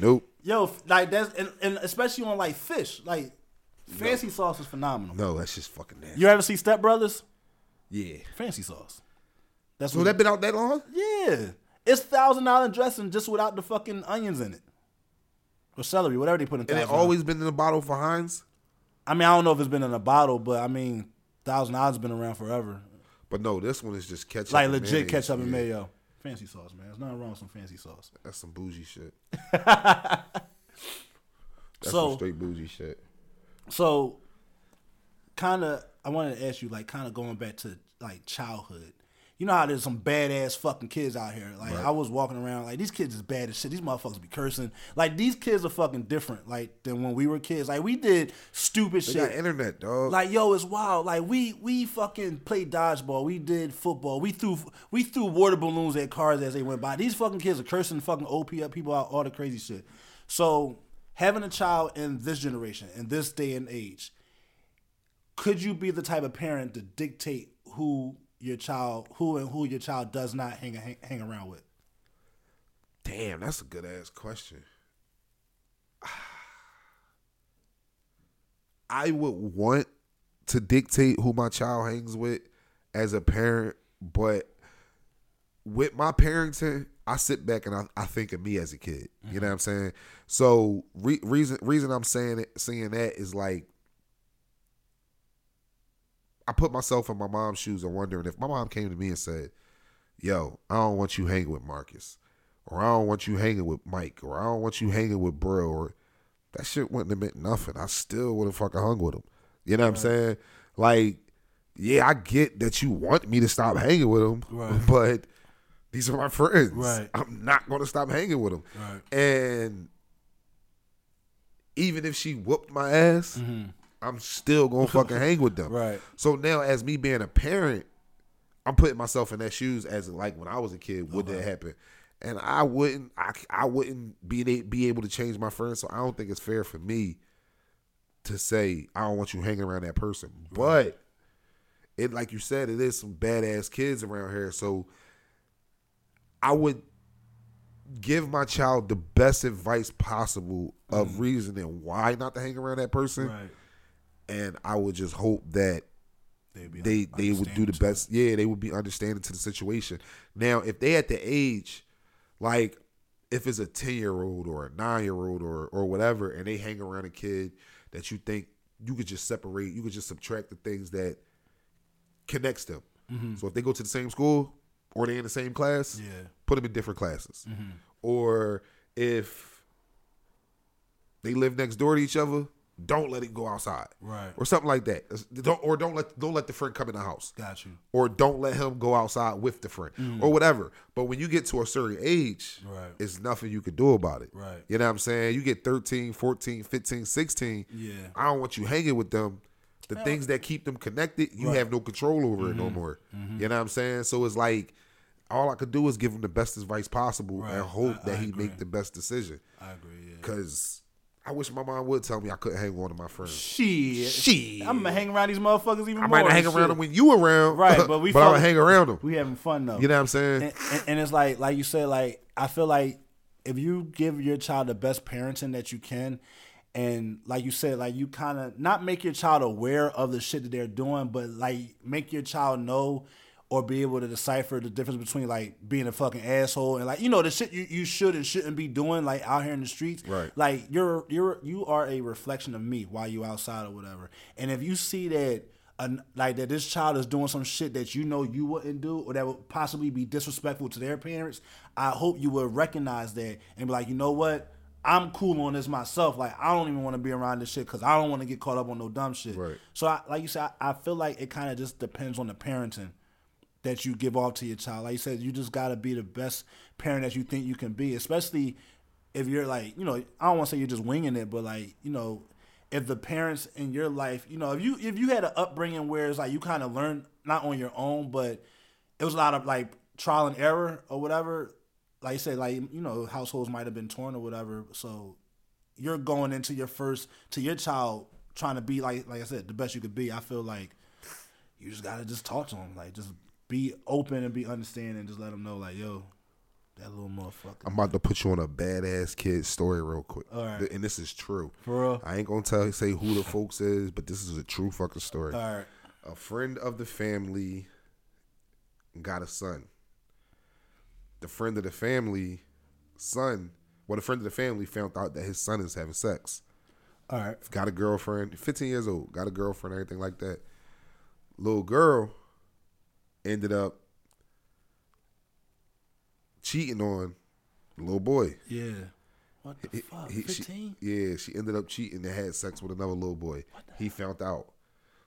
Nope. Yo, like that's and, and especially on like fish, like fancy sauce is phenomenal. No, that's just fucking nasty. You ever see Step Brothers? Yeah. Fancy sauce. That's So what that been out that long? Yeah, it's thousand dollar dressing just without the fucking onions in it or celery, whatever they put in. And it always been in the bottle for Heinz? I mean, I don't know if it's been in a bottle, but I mean, thousand dollars been around forever. But no, this one is just ketchup. Like legit mayonnaise. ketchup and mayo. Fancy sauce, man. There's nothing wrong with some fancy sauce. That's some bougie shit. That's So- some straight bougie shit. So, kind of, I wanted to ask you, like, kind of going back to like childhood. You know how there's some badass fucking kids out here. Like I was walking around, like these kids is bad as shit. These motherfuckers be cursing. Like these kids are fucking different, like than when we were kids. Like we did stupid They shit. internet, dog. Like yo, it's wild. Like we we fucking played dodgeball. We did football. We threw we threw water balloons at cars as they went by. These fucking kids are cursing fucking OP up people out, all the crazy shit. So having a child in this generation, in this day and age, could you be the type of parent to dictate who your child, who and who your child does not hang hang, hang around with? Damn, that's a good ass question. I would want to dictate who my child hangs with as a parent, but with my parenting, I sit back and I, I think of me as a kid. You know mm-hmm. what I'm saying? So re- reason reason I'm saying it saying that is like I put myself in my mom's shoes and wondering if my mom came to me and said, "Yo, I don't want you hanging with Marcus, or I don't want you hanging with Mike, or I don't want you hanging with Bro," or that shit wouldn't have meant nothing. I still would have fucking hung with him. You know what I'm saying? Like, yeah, I get that you want me to stop hanging with him, Right. but these are my friends. Right. I'm not going to stop hanging with them. Right. And even if she whooped my ass, mm-hmm. I'm still gonna fucking hang with them. Right. So now, as me being a parent, I'm putting myself in their shoes as like when I was a kid, would that uh-huh. happen? And I wouldn't, I, I wouldn't be be able to change my friends. So I don't think it's fair for me to say I don't want you hanging around that person. But it like you said, it is some badass kids around here. So I would give my child the best advice possible of mm. reasoning why not to hang around that person, Right. And I would just hope that they they would do the best. Yeah, they would be understanding to the situation. Now, if they at the age, like if it's a ten year old or a nine year old or or whatever, and they hang around a kid that you think you could just separate, you could just subtract the things that connects them. So if they go to the same school or they in the same class, Yeah. put them in different classes. Or if they live next door to each other, don't let it go outside, Right. Or something like that. Don't or don't let don't let the friend come in the house, Got you. or don't let him go outside with the friend, mm. or whatever. But when you get to a certain age, Right. it's nothing you can do about it. Right. You know what I'm saying? You get 13, 14, 15, 16. Yeah. I don't want you hanging with them. The things that keep them connected, you Right. have no control over it no mm-hmm. more. Mm-hmm. You know what I'm saying? So it's like all I could do is give him the best advice possible Right. and hope I- that I he agree. make the best decision. I agree. Yeah. I wish my mom would tell me I couldn't hang on to my friends. Shit. Shit. I'm gonna hang around these motherfuckers even I more. I might not hang and around shit. them when you around, Right, but we but I would fuck- hang around them. We having fun though. You know what I'm saying? and, and, and it's like like you said like i feel like if you give your child the best parenting that you can and like you said like you kind of not make your child aware of the shit that they're doing but like make your child know or be able to decipher the difference between like being a fucking asshole and like you know the shit you, you should and shouldn't be doing like out here in the streets. Right. like you're you're you are a reflection of me while you outside or whatever. And if you see that an, like that this child is doing some shit that you know you wouldn't do or that would possibly be disrespectful to their parents i hope you would recognize that and be like you know what? I'm cool on this myself. Like i don't even want to be around this shit because i don't want to get caught up on no dumb shit. Right. so I, like you said I, I feel like it kind of just depends on the parenting that you give off to your child. Like you said, you just got to be the best parent that you think you can be, especially if you're like, you know, I don't want to say you're just winging it, but like, you know, if the parents in your life, you know, if you if you had an upbringing where it's like you kind of learned not on your own, but it was a lot of like trial and error or whatever. Like you said, like you know, households might have been torn or whatever. So you're going into your first to your child trying to be like like I said, the best you could be. I feel like you just gotta just talk to them, like just be open and be understanding, just let them know, like, yo, that little motherfucker. I'm about to put you on a badass kid story real quick. All right. And this is true. For real? I ain't gonna tell say who the folks is, but this is a true fucking story. All right. A friend of the family got a son. The friend of the family son, well, the friend of the family found out that his son is having sex. All right. Got a girlfriend, 15 years old, got a girlfriend, everything like that. Little girl ended up cheating on little boy. Yeah. What the He- fuck? he- she- Fifteen? yeah, she ended up cheating and had sex with another little boy. He found out.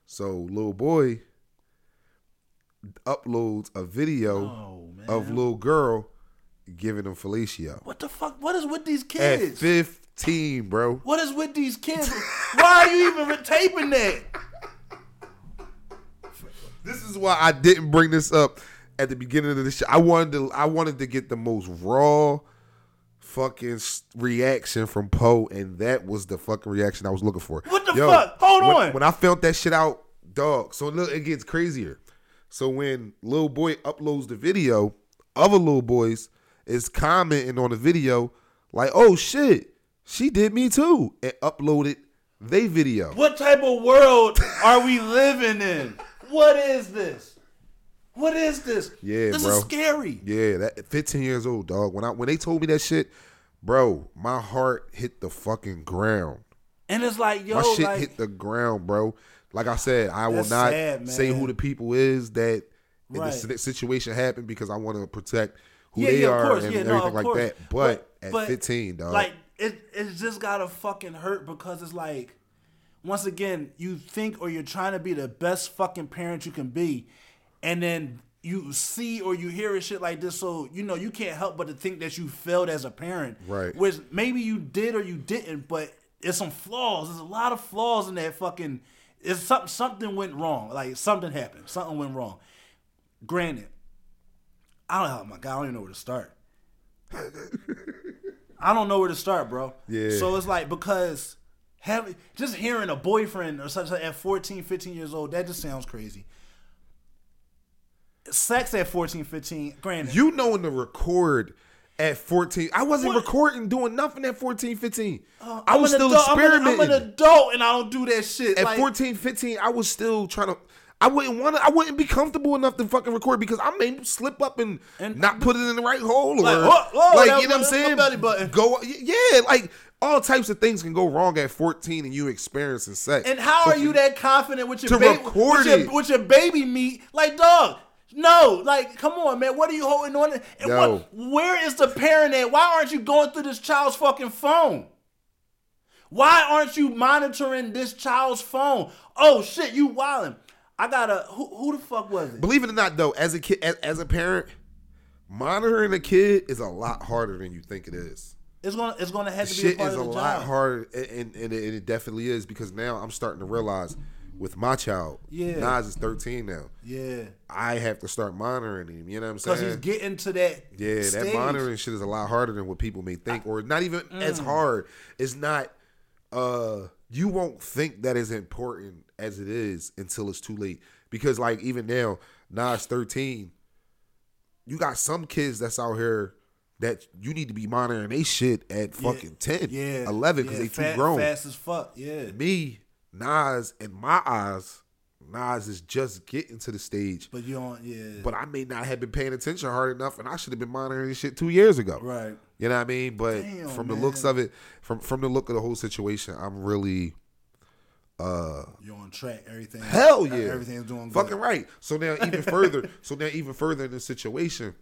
So little boy uploads a video Oh of little girl giving him fellatio. what the fuck? What is with these At kids? 15, bro. what is with these kids? Why are you even taping that? This is why I didn't bring this up at the beginning of the show. I wanted to I wanted to get the most raw fucking reaction from Poe, and that was the fucking reaction I was looking for. What the fuck? Hold when, on. When I felt that shit out, dog. So look, it gets crazier. So when little boy uploads the video, other little boys is commenting on the video like, "Oh shit, she did me too," and uploaded they video. What type of world are we living in? What is this? What is this? Yeah, this bro. is scary. Yeah, that 15 years old, dog. When I when they told me that shit, bro, my heart hit the fucking ground. And it's like, yo, My shit like, hit the ground, bro. Like I said, I will not sad, say who the people is that in Right. the situation happened because I want to protect who yeah, they yeah, are and yeah, everything of like that. But, at 15, dog. like it, it's just gotta fucking hurt because it's like, once again, you think or you're trying to be the best fucking parent you can be, and then you see or you hear a shit like this, so you know you can't help but to think that you failed as a parent, Right. Which maybe you did or you didn't, but it's some flaws. There's a lot of flaws in that fucking. It's something something went wrong. Like something happened. Something went wrong. Granted, I don't know. My God, I don't even know where to start. I don't know where to start, bro. Yeah. So it's like because having just hearing a boyfriend or such at 14, 15 years old, that just sounds crazy. sex at 14, 15. Granted, You knowing to record at 14. I wasn't What? recording, doing nothing at 14, 15. I Uh, I'm was still adult- I'm an- experimenting. I'm an, adult and I don't do that shit. at like, 14, 15, I was still trying to. I wouldn't want to. I wouldn't be comfortable enough to fucking record because I may slip up and, And- not put it in the right hole or Like, whoa, whoa, like you know what I'm saying. Go yeah, like all types of things can go wrong at 14 and you experiencing sex. And how So are you that confident with your to baby record with, your, it. with your baby meat? Like, dog, no, like, come on, man. What are you holding on? to? And Yo. what, where is the parent at? Why aren't you going through this child's fucking phone? Why aren't you monitoring this child's phone? Oh shit, you wildin'. I gotta. Who, who the fuck was it? Believe it or not, though, as a kid, as, as a parent, monitoring a kid is a lot harder than you think it is. It's gonna. It's gonna have to be a part is of a the lot job. harder, and, and, and it, definitely is because now I'm starting to realize with my child, Yeah. Nas is 13 now. Yeah, I have to start monitoring him. You know what I'm saying? because he's getting to that. Yeah, that monitoring shit is a lot harder than what people may think, or not even as Mm. hard. It's not. Uh, you won't think that is important as it is until it's too late. Because like even now, Nas thirteen. You got some kids that's out here that you need to be monitoring they shit at fucking 10, Yeah, 11 because yeah, they too grown. fast as fuck. Yeah, Me, Nas, in my eyes, Nas is just getting to the stage. but you don't. Yeah, But I may not have been paying attention hard enough, and I should have been monitoring this shit two years ago. right. You know what I mean? But Damn, from the looks of it, from from the look of the whole situation, I'm really Uh, You're on track. Everything. hell yeah, Everything's doing good. fucking right. So now even further, so now even further in this situation,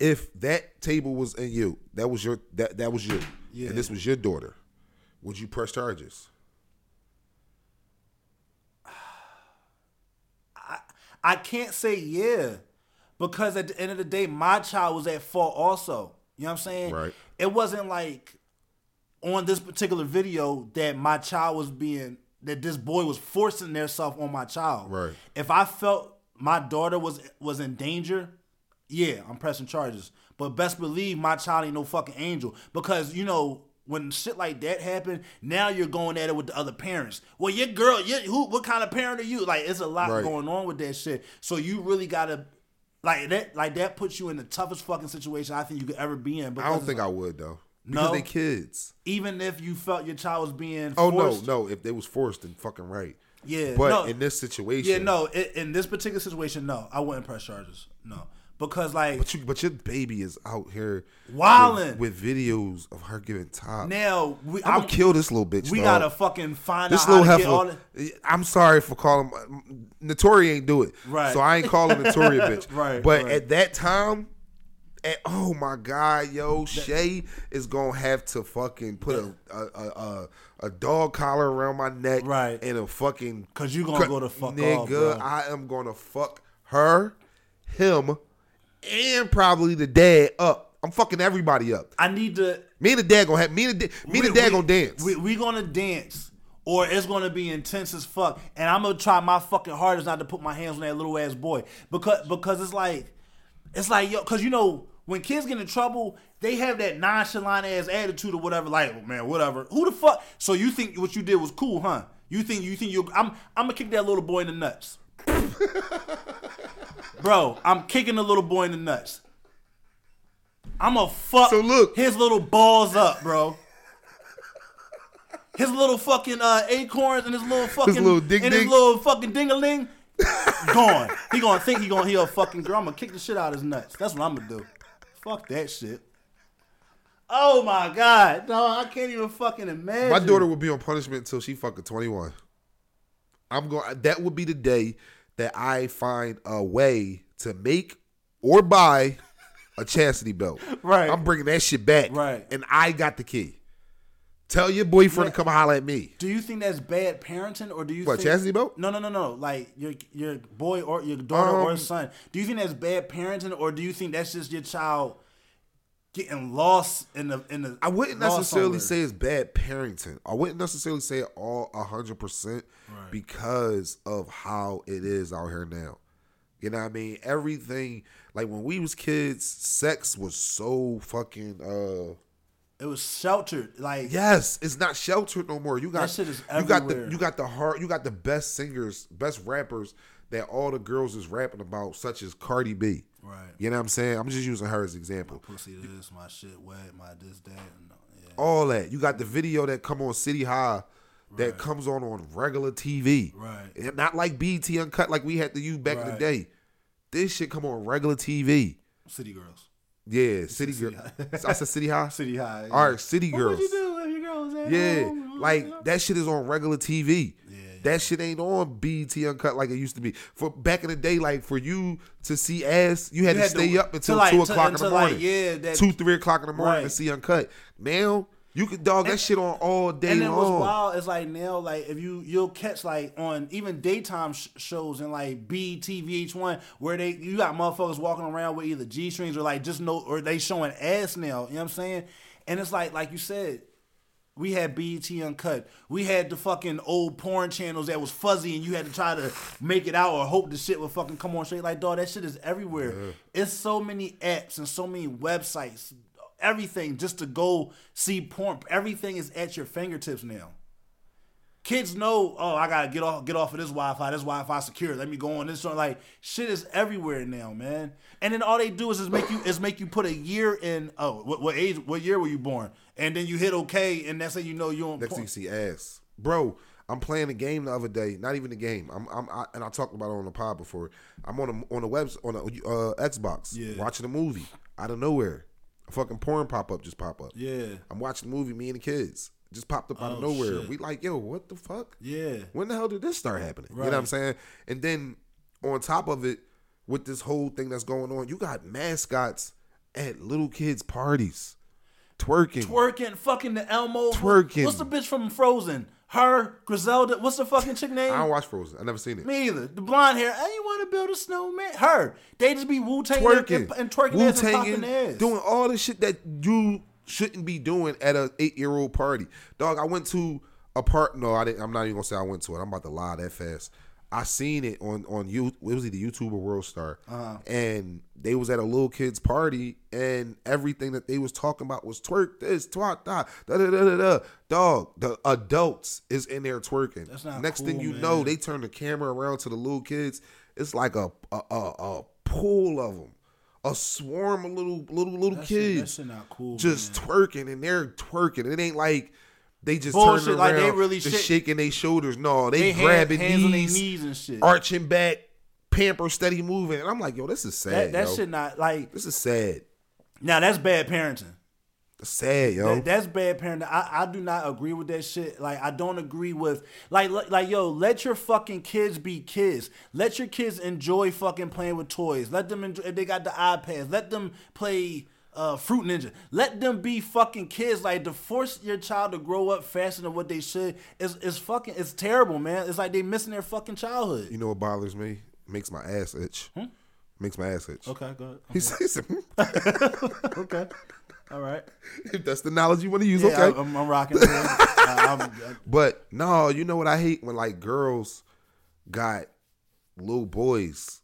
if that table was in you, that was your that that was you, Yeah. and this was your daughter, would you press charges? I can't say yeah, because at the end of the day, my child was at fault also. You know what I'm saying? Right. It wasn't like on this particular video that my child was being that this boy was forcing themselves on my child. Right. If I felt my daughter was was in danger, yeah, I'm pressing charges. But best believe my child ain't no fucking angel because you know when shit like that happen, now you're going at it with the other parents. Well, your girl, you who? What kind of parent are you? Like, it's a lot Right. going on with that shit. So you really gotta. Like that, like that puts you in the toughest fucking situation I think you could ever be in. I don't think I would though, because No? they kids. even if you felt your child was being Oh forced, no, no, if they was forced, then fucking right. Yeah, but no. in this situation, yeah, no, i in this particular situation, no, I wouldn't press charges, no, because like But you, but your baby is out here Wildin'. with, with videos of her giving top. now we, I'm gonna kill this little bitch. we dog. gotta fucking find this out little to heifer. the, eh, I'm sorry for calling. Notori ain't do it, Right. So I ain't calling Notori a bitch, Right, But right. at that time, at, oh my god, yo, Shay is gonna have to fucking put a a, a, a, a dog collar around my neck, Right. and a fucking because you gonna go the fuck nigga. off. I am gonna fuck her, him, and probably the dad up. I'm fucking everybody up. I need to. Me and the dad gonna have me and the, me and the dad gonna dance. We, we gonna dance, or it's gonna be intense as fuck. And I'm gonna try my fucking hardest not to put my hands on that little ass boy because because it's like it's like yo, because you know when kids get in trouble, they have that nonchalant ass attitude or whatever. Like, oh, man, whatever. Who the fuck? So you think what you did was cool, huh? You think you think you? I'm I'm gonna kick that little boy in the nuts, bro. I'm kicking the little boy in the nuts. I'm gonna fuck So look. his little balls up, bro. His little fucking uh, acorns and his little fucking little ding and his little fucking dingaling gone. He gonna think he gonna he a fucking girl. I'm gonna kick the shit out of his nuts. That's what I'm gonna do. Fuck that shit. Oh my god, no, I can't even fucking imagine. My daughter would be on punishment until she fucking 21. I'm going that would be the day that I find a way to make or buy a chastity belt. Right. I'm bringing that shit back. Right. And I got the key. Tell your boyfriend to come holler at me. Do you think that's bad parenting, or do you What, think, chastity belt? No, no, no, no. Like your your boy or your daughter or Um, son. Do you think that's bad parenting, or do you think that's just your child getting lost in the in the? I wouldn't necessarily somewhere? say it's bad parenting. I wouldn't necessarily say it all hundred percent because of how it is out here now. You know what I mean? Everything like when we was kids, sex was so fucking uh it was sheltered. Like yes, it's not sheltered no more. You got That shit is you got the you got the hard you got the best singers, best rappers that all the girls is rapping about, such as Cardi B. Right. You know what I'm saying? I'm just using her as an example. Pussy this, my shit wet, my this, that. No, uh, yeah. All that. You got the video that come on City High that comes on on regular TV. Right. And not like BET Uncut like we had to use back in the day. This shit come on regular TV. City girls. Yeah, City City Girl. High. I said City High. City high. All right, City Girls. What Girls. would you do if your girl was at Yeah, home? like that shit is on regular TV. That shit ain't on BET Uncut like it used to be. For back in the day, like for you to see ass, you had You to had to- stay up until like, two o'clock in the until, like, morning. yeah, that- two, three o'clock in the morning to see Uncut. Now you can dog that shit on all day And then what's long. wild is like now, like if you you'll catch like on even daytime sh- shows and like BET, VH1, where they you got motherfuckers walking around with either G strings or like just no or they showing ass now. You know what I'm saying? And it's like like you said, we had BET Uncut. We had the fucking old porn channels that was fuzzy and you had to try to make it out or hope the shit would fucking come on straight. Like, dog, that shit is everywhere. It's so many apps and so many websites, everything just to go see porn. Everything is at your fingertips now. Kids know, oh, I gotta get off, get off of this Wi-Fi. This Wi-Fi secure. Let me go on this. joint. Like shit is everywhere now, man. And then all they do is just make you is make you put a year in. Oh, what, what age? What year were you born? And then you hit okay, and that's how you know you're on. Next thing you see ass, bro. I'm playing a game the other day. Not even a game. I'm, I'm I, and I talked about it on the pod before. I'm on a on a web on a uh, Xbox Yeah. watching a movie out of nowhere. A fucking porn pop up just pop up. Yeah, I'm watching the movie. Me and the kids just popped up out of Oh, nowhere. shit. We like, yo, what the fuck? yeah, When the hell did this start happening? You know what I'm saying? And then on top of it, with this whole thing that's going on, you got mascots at little kids' parties, twerking. twerking, fucking the Elmo. Twerking. What's the bitch from Frozen? Her Griselda. What's the fucking chick name? I don't watch Frozen. I never seen it. Me either. The blonde hair. Hey, you want to build a snowman? Her. They just be Wu Tang twerking, and, and twerking ass and popping ass. doing all the shit that you shouldn't be doing at a eight year old party. Dog, I went to a part. No, I didn't. I'm not even gonna say I went to it. I'm about to lie that fast. I seen it on on you. It was either YouTube or World Star, Uh-huh. and they was at a little kid's party, and everything that they was talking about was twerk this, twat that, da da da da da. Dog, the adults is in there twerking. That's not Next thing you man. know, they turn the camera around to the little kids. It's like a a, a, a pool of them, a swarm of little little little That kids that shit not cool, just twerking and they're twerking. It ain't like they just Bullshit, turning like around, they really just shit- shaking their shoulders. No, they, They grabbing hands their knees, knees and shit. arching back, pamper steady moving. And I'm like, yo, this is sad. that that shit not like. This is sad. Now that's bad parenting. That's sad, yo. That- that's bad parenting. I, I do not agree with that shit. Like I don't agree with like like like, yo. Let your fucking kids be kids. Let your kids enjoy fucking playing with toys. Let them enjoy. If they got the iPads, let them play. Uh, Fruit Ninja. Let them be fucking kids. Like to force your child to grow up faster than what they should is is fucking. It's terrible, man. It's like they missing their fucking childhood. you know what bothers me? Makes my ass itch. Makes my ass itch. Hmm? Okay, go ahead. He says, Okay, all right. if that's the knowledge you want to use, Yeah, okay. I, am I'm rocking. I- I'm- But no, you know what I hate when like girls got little boys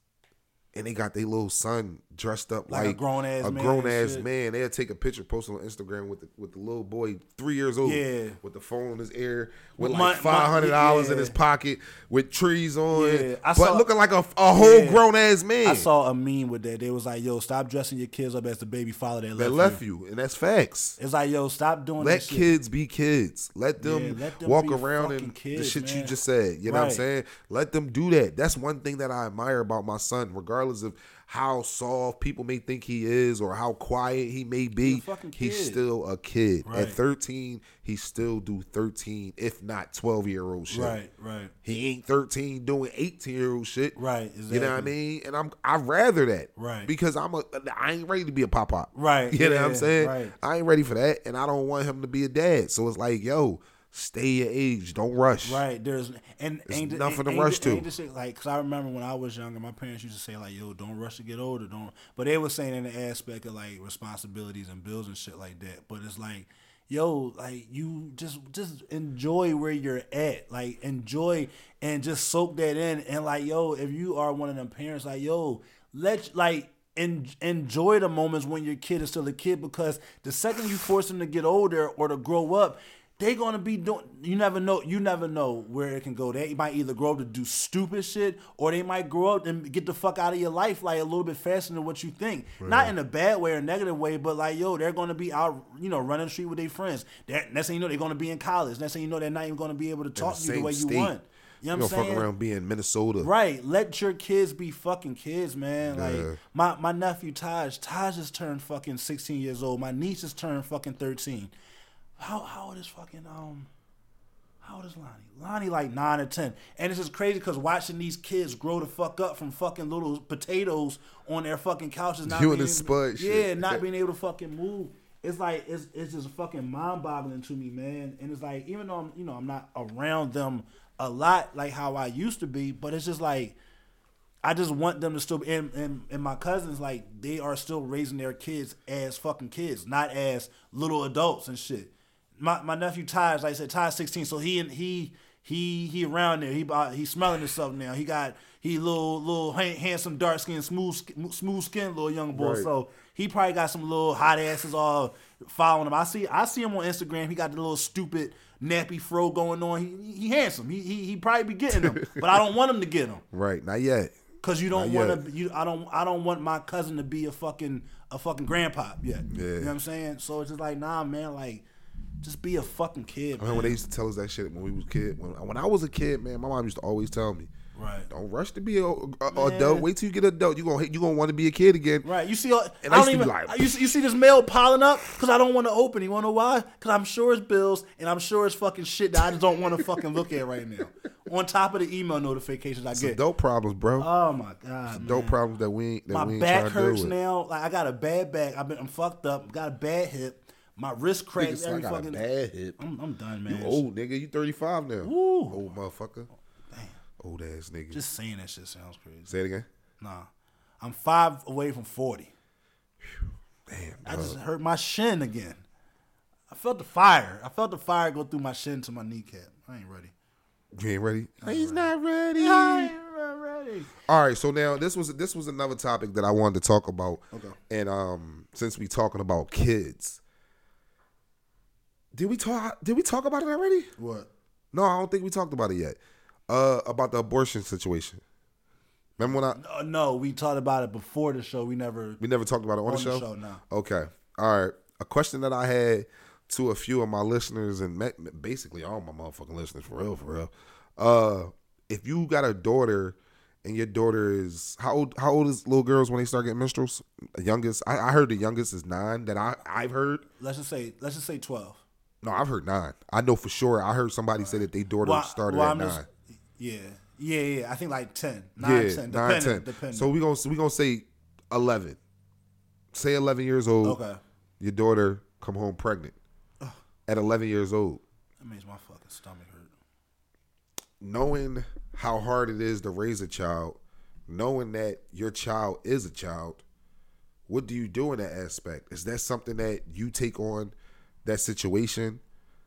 and they got their little son dressed up Like a grown-ass a man grown ass shit. man. They'll take a picture, post on Instagram with the with the little boy three years old, Yeah. with the phone in his ear, with Mon- like five hundred dollars in his pocket, with trees on, Yeah, I but saw- looking like a, a whole Yeah. grown ass man. I saw a meme with that. They was like, "Yo, stop dressing your kids up as the baby father that left, that you." left you, and that's facts. It's like, yo, stop doing Let that shit. kids be kids. Let them, Yeah, let them walk around and the kids, shit you just said. You know what I'm saying? Let them do that. That's one thing that I admire about my son, regardless of how soft people may think he is or how quiet he may be. He's He's still a kid. At 13, he still do 13, if not 12 year old shit. Right, right, He ain't 13 doing 18 year old shit. Right, exactly. You know what I mean? And I'm I rather that. Right. Because I'm a I ain't ready to be a pop pop. Right, You know what I'm saying? right. I ain't ready for that. And I don't want him to be a dad. So it's like, yo, stay your age. Don't rush. right. There's and ain't the- nothing to ain't, rush ain't to. shit, like, cause I remember when I was younger, my parents used to say like, "Yo, don't rush to get older." Don't. But they were saying in the aspect of like responsibilities and bills and shit like that. But it's like. Yo, like you just just enjoy where you're at. Like enjoy and just soak that in. And like, yo, if you are one of them parents, like, yo, let like en- enjoy the moments when your kid is still a kid because the second you force them to get older or to grow up, they gonna be doing. You never know. You never know where it can go. They might either grow up to do stupid shit, or they might grow up and get the fuck out of your life like a little bit faster than what you think. Not in a bad way or negative way, but like yo, they're gonna be out, you know, running the street with their friends. They're, next thing you know, they're gonna be in college. Next thing you know, they're not even gonna be able to talk to you the way you want. You know what I'm saying? fuck around being Minnesota. Right. Let your kids be fucking kids, man. Yeah. Like my, my nephew Taj, Taj just turned fucking sixteen years old. My niece just turned fucking thirteen. How how old is fucking um how old is Lonnie? Lonnie like nine or ten. And it's just crazy because watching these kids grow the fuck up from fucking little potatoes on their fucking couches. Not You and being the Yeah, not being able to fucking move. It's like it's it's just fucking mind boggling to me, man. And it's like even though I'm you know I'm not around them a lot like how I used to be, but it's just like I just want them to still be and, and, and my cousins like they are still raising their kids as fucking kids, not as little adults and shit. My my nephew Ty, like I said, Ty's sixteen, so he and he he he around there. He about he smelling himself now. He got he little little han- handsome dark skin, smooth smooth skin little young boy. Right. So he probably got some little hot asses all following him. I see I see him on Instagram. He got the little stupid nappy fro going on. He he handsome. He he, he probably be getting them, but I don't want him to get them. Right. Not yet. Cause you don't want to, you I don't, I don't want my cousin to be a fucking, a fucking grandpa yet. Yeah. You know what I'm saying? So it's just like, nah, man, like, just be a fucking kid. I mean, when they used to tell us that shit when we was kid, when, when I was a kid, man, my mom used to always tell me, right, "Don't rush to be a, a, Man. adult. Wait till you get adult. You gonna you gonna want to be a kid again." right. You see, all- And I I don't even. like- you, see, you see this mail piling up because I don't want to open. You want to know why? Because I'm sure it's bills and I'm sure it's fucking shit that I just don't want to fucking look at right now. On top of the email notifications I Some get. dope problems, bro. Oh my god, dope problems that we ain't that my we ain't back hurts now. Like I got a bad back. I've been I'm fucked up. Got a bad hip. My wrist Nigga cracked said I every got a fucking. bad hip. I'm, I'm done, man. You old nigga. You 35 now. Ooh. Old motherfucker. Damn. Old ass nigga. Just saying that shit sounds crazy. Say it again. Nah, I'm five away from forty. Damn. I dog. just hurt my shin again. I felt the fire. I felt the fire go through my shin to my kneecap. I ain't ready. You ain't ready. He's not ready. not ready. All right, so now this was this was another topic that I wanted to talk about. Okay. And um, since we talking about kids, did we talk? Did we talk about it already? What? No, I don't think we talked about it yet. Uh, about the abortion situation. Remember when I Uh, no, we talked about it before the show. We never. we never talked about it on, On the the show? show, no. Okay. All right. A question that I had to a few of my listeners and ma- basically all my motherfucking listeners for real, for real. Uh, if you got a daughter and your daughter is how old? How old is little girls when they start getting menstruals? The youngest, I, I heard the youngest is nine. That I I've heard. Let's just say. Let's just say twelve. No, I've heard nine. I know for sure. I heard somebody say that their daughter Well, started well, at nine. just- yeah, yeah, yeah. I think like ten, nine, yeah, ten, nine, depending, ten. depending. So we gonna we gonna say eleven. Say eleven years old. okay, Your daughter come home pregnant at eleven years old. that makes my fucking stomach hurt. knowing how hard it is to raise a child, knowing that your child is a child, what do you do in that aspect? Is that something that you take on that situation?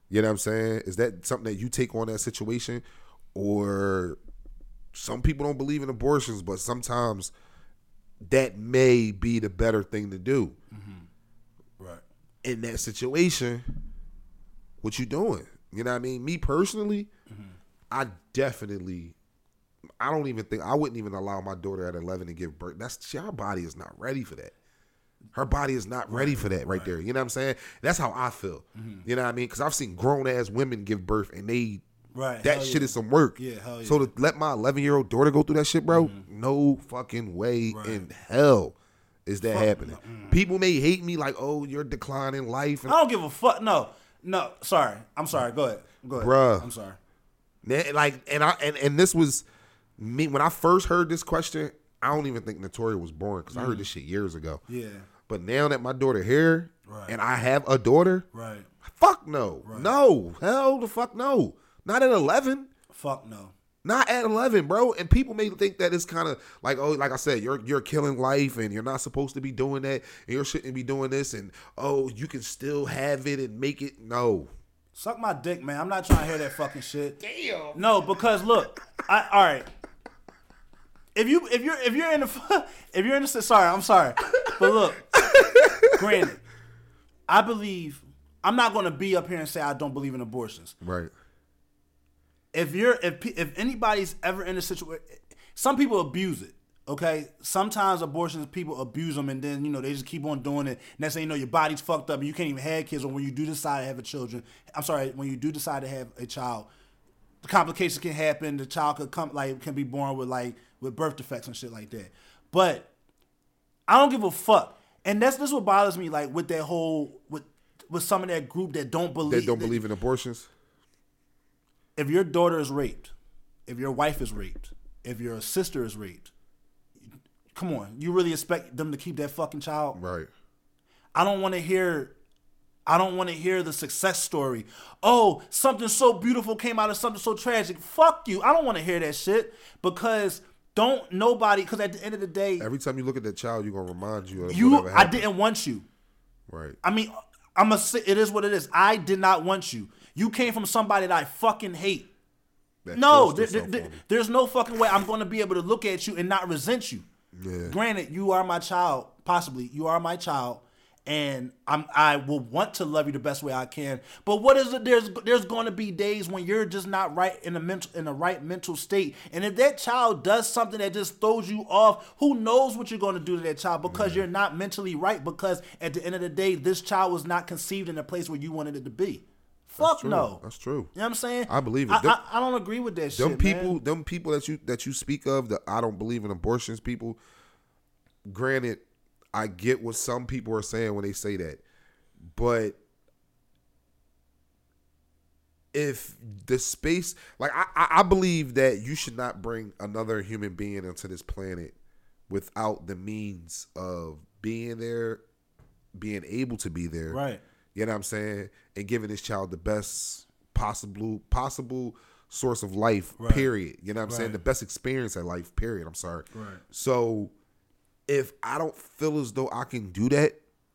You know what I'm saying? Is that something that you take on that situation? Or some people don't believe in abortions, but sometimes that may be the better thing to do. Mm-hmm. Right. In that situation, what you doing? You know what I mean? Me personally, mm-hmm. I definitely I don't even think I wouldn't even allow my daughter at 11 to give birth. That's her body is not ready for that. Her body is not ready for that right, there. You know what I'm saying? That's how I feel. Mm-hmm. You know what I mean? Because I've seen grown ass women give birth and they Right. that hell shit yeah. is some work. Yeah, hell So yeah. to let my 11 year old daughter go through that shit, bro, mm-hmm. no fucking way Right. in hell is that Fuck happening. People may hate me like, oh, you're declining life. And I don't give a fuck. No, no. Sorry. I'm sorry. Go ahead. Go ahead. Bruh. I'm sorry. Like and I and, and this was me when I first heard this question. I don't even think Notoria was born because I heard mm. this shit years ago. Yeah. But now that my daughter here Right. and I have a daughter, Right. fuck no, no, hell the fuck no, not at eleven. Fuck no. Not at eleven, bro. And people may think that it's kind of like, oh, like I said, you're you're killing life, and you're not supposed to be doing that, and you shouldn't be doing this, and oh, you can still have it and make it. No, Suck my dick, man. I'm not trying to hear that fucking shit. Damn. No, because look, I all right. If you if you're if you're in the if you're in the sorry, I'm sorry, but look, granted, I believe I'm not gonna be up here and say I don't believe in abortions. Right. If you're if if anybody's ever in a situation, some people abuse it. Okay, sometimes abortions people abuse them and then you know they just keep on doing it. Next thing you know, your body's fucked up and you can't even have kids. Or when you do decide to have a children, I'm sorry, when you do decide to have a child, the complications can happen. The child could come like can be born with like with birth defects and shit like that. But I don't give a fuck. And that's this what bothers me, like with that whole with with some of that group that don't believe They don't believe in abortions. if your daughter is raped, if your wife is raped, if your sister is raped, come on, you really expect them to keep that fucking child? Right. I don't want to hear I don't want to hear the success story. Oh, something so beautiful came out of something so tragic. Fuck you. I don't want to hear that shit because don't nobody because at the end of the day, Every time you look at that child, you're gonna remind you of you I didn't want you. Right. I mean, I'm a it is what it is. I did not want you. You came from somebody that I fucking hate. That No, there, there- there's no fucking way I'm going to be able to look at you and not resent you. Yeah. Granted, you are my child, possibly you are my child, and I'm I will want to love you the best way I can. But what is it? There's there's going to be days when you're just not right in a mental in the right mental state, and if that child does something that just throws you off, who knows what you're going to do to that child because you're not mentally right. Because at the end of the day, this child was not conceived in a place where you wanted it to be. Fuck true. no. That's true. You know what I'm saying? I believe it. I, Them- I, I don't agree with that them shit. people, man. them people that you that you speak of, that I don't believe in abortions. People, granted, I get what some people are saying when they say that, but if the space, like I, I believe that you should not bring another human being into this planet without the means of being there, being able to be there, Right. you know what I'm saying? And giving this child the best possible possible source of life, Right. period. You know what I'm saying? The best experience at life, period. I'm sorry. Right. So if I don't feel as though I can do that,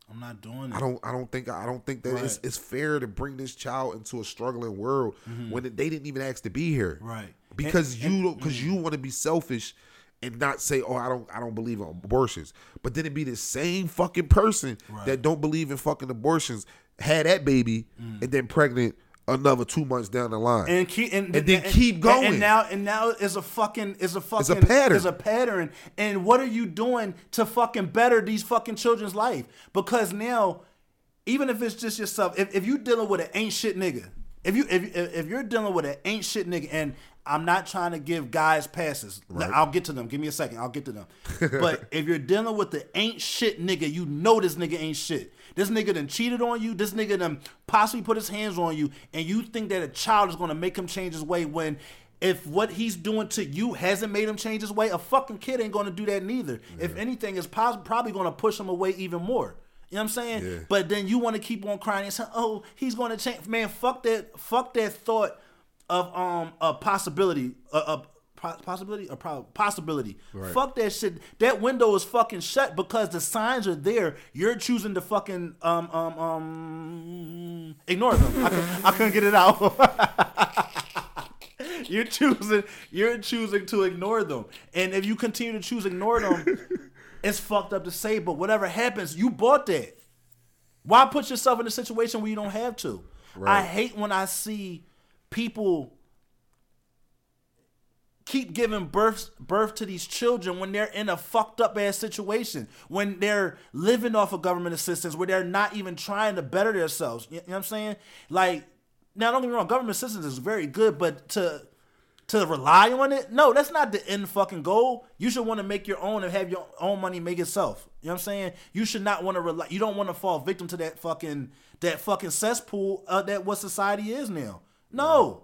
I'm not doing it. I don't I don't think I don't think that it's, Right. Mm-hmm. it's fair to bring this child into a struggling world when they didn't even ask to be here. Right. Because And- you because you want to be selfish and not say, "Oh, I don't I don't believe in abortions." But then it be the same fucking person that don't believe in fucking abortions had that baby and then pregnant another 2 months down the line. And keep and, And then keep going. And, now and now is a fucking is a fucking pattern. It's a pattern. And what are you doing to fucking better these fucking children's life? Because now, even if it's just yourself, if, if you dealing with an ain't shit nigga, if you if if you're dealing with an ain't shit nigga, and I'm not trying to give guys passes. Right. I'll get to them. Give me a second. I'll get to them. but if you're dealing with the ain't shit nigga, you know this nigga ain't shit. This nigga done cheated on you. This nigga done possibly put his hands on you, and you think that a child is gonna make him change his way when. If what he's doing to you hasn't made him change his way, a fucking kid ain't gonna do that neither. If anything, it's pos- probably gonna push him away even more. You know what I'm saying? Yeah. But then you want to keep on crying and say, "Oh, he's going to change." Man, fuck that. Fuck that thought of um a possibility, a, a possibility, a pro- possibility. Fuck that shit. That window is fucking shut because the signs are there. You're choosing to fucking um um um ignore them. I, cou- I couldn't get it out. you're choosing. You're choosing to ignore them, and if you continue to choose ignore them, it's fucked up to say. But whatever happens, you bought that. Why put yourself in a situation where you don't have to? I hate when I see people keep giving birth birth to these children when they're in a fucked up ass situation, when they're living off of government assistance, where they're not even trying to better themselves. You know what I'm saying? Like, now don't get me wrong, government assistance is very good, but to to rely on it, no, that's not the end fucking goal. You should want to make your own and have your own money make itself. You know what I'm saying? You should not want to rely. You don't want to fall victim to that fucking that fucking cesspool uh, that what society is now. No,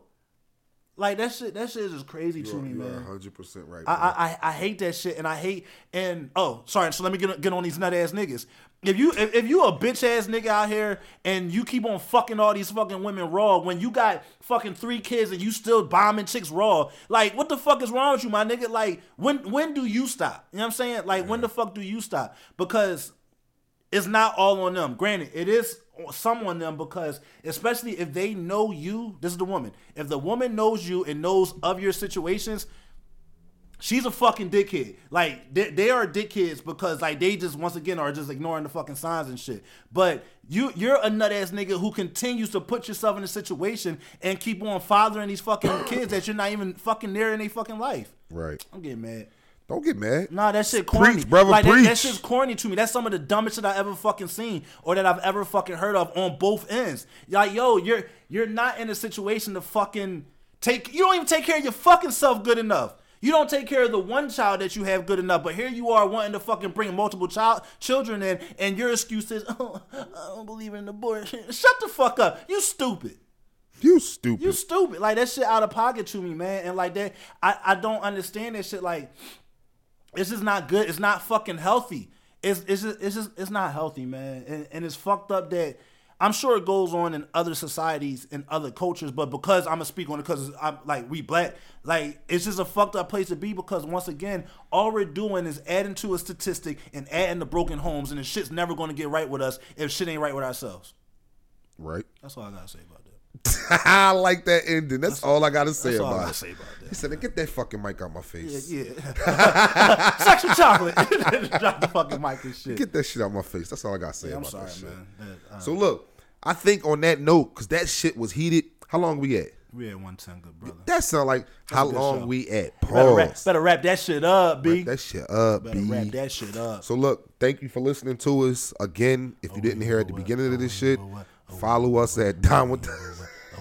like that shit. That shit is just crazy to me, you man. are 100% right. I. I I I hate that shit, and I hate and oh sorry. So let me get get on these nut ass niggas. If you if, if you a bitch ass nigga out here and you keep on fucking all these fucking women raw when you got fucking three kids and you still bombing chicks raw, like what the fuck is wrong with you, my nigga? Like when when do you stop? You know what I'm saying? Like when the fuck do you stop? Because it's not all on them. Granted, it is some on them because especially if they know you, this is the woman. If the woman knows you and knows of your situations, She's a fucking dickhead. Like they, they are dickheads because like they just once again are just ignoring the fucking signs and shit. But you you're a nut ass nigga who continues to put yourself in a situation and keep on fathering these fucking kids that you're not even fucking there in their fucking life. Right. I'm getting mad. Don't get mad. Nah, that shit corny. Preach, brother, like, that- That, shit's corny to me. That's some of the dumbest shit I ever fucking seen or that I've ever fucking heard of on both ends. Like, yo, you're you're not in a situation to fucking take. You don't even take care of your fucking self good enough. You don't take care of the one child that you have good enough, but here you are wanting to fucking bring multiple child children in, and your excuse is, oh, I don't believe in abortion. Shut the fuck up. You stupid. You stupid. You stupid. Like that shit out of pocket to me, man. And like that, I, I don't understand that shit. Like, it's just not good. It's not fucking healthy. It's it's just it's just it's not healthy, man. And and it's fucked up that I'm sure it goes on in other societies and other cultures, but because I'm gonna speak on it because I'm like we black, like it's just a fucked up place to be because once again, all we're doing is adding to a statistic and adding to broken homes, and the shit's never gonna get right with us if shit ain't right with ourselves. right. That's all I gotta say. I like that ending. That's, all I gotta say That's all I about gotta it. say about that. He said, "Get that fucking mic out my face. Yeah, yeah. Sexual chocolate. Drop the fucking mic and shit. Get that shit out my face." That's all I gotta say I'm about sorry, that shit. man. That, uh, So look, I think on that note, because that shit was heated. How long we at? we had one ten, good brother. That sound like how long show. we at? Better wrap, Pause. better wrap that shit up, B. Wrap that shit up, better B. wrap that shit up. So look, thank you for listening to us again. If you didn't hear at the beginning of this shit, follow us at Down with.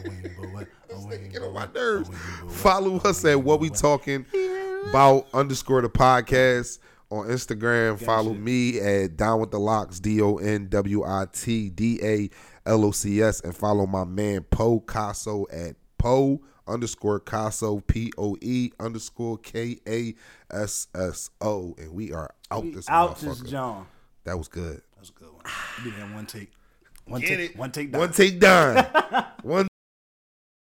Get on my nerves. Follow us at what we talking about underscore the podcast on Instagram. Follow me at Don Wit Da Locs D O N W I T D A L O C S and follow my man Poe Kasso at Poe underscore Kasso P O E underscore K A S S O and we are out We this out this John. That was good. That's a good one. You did that one take. One Get take. it? One take. down. One take done. One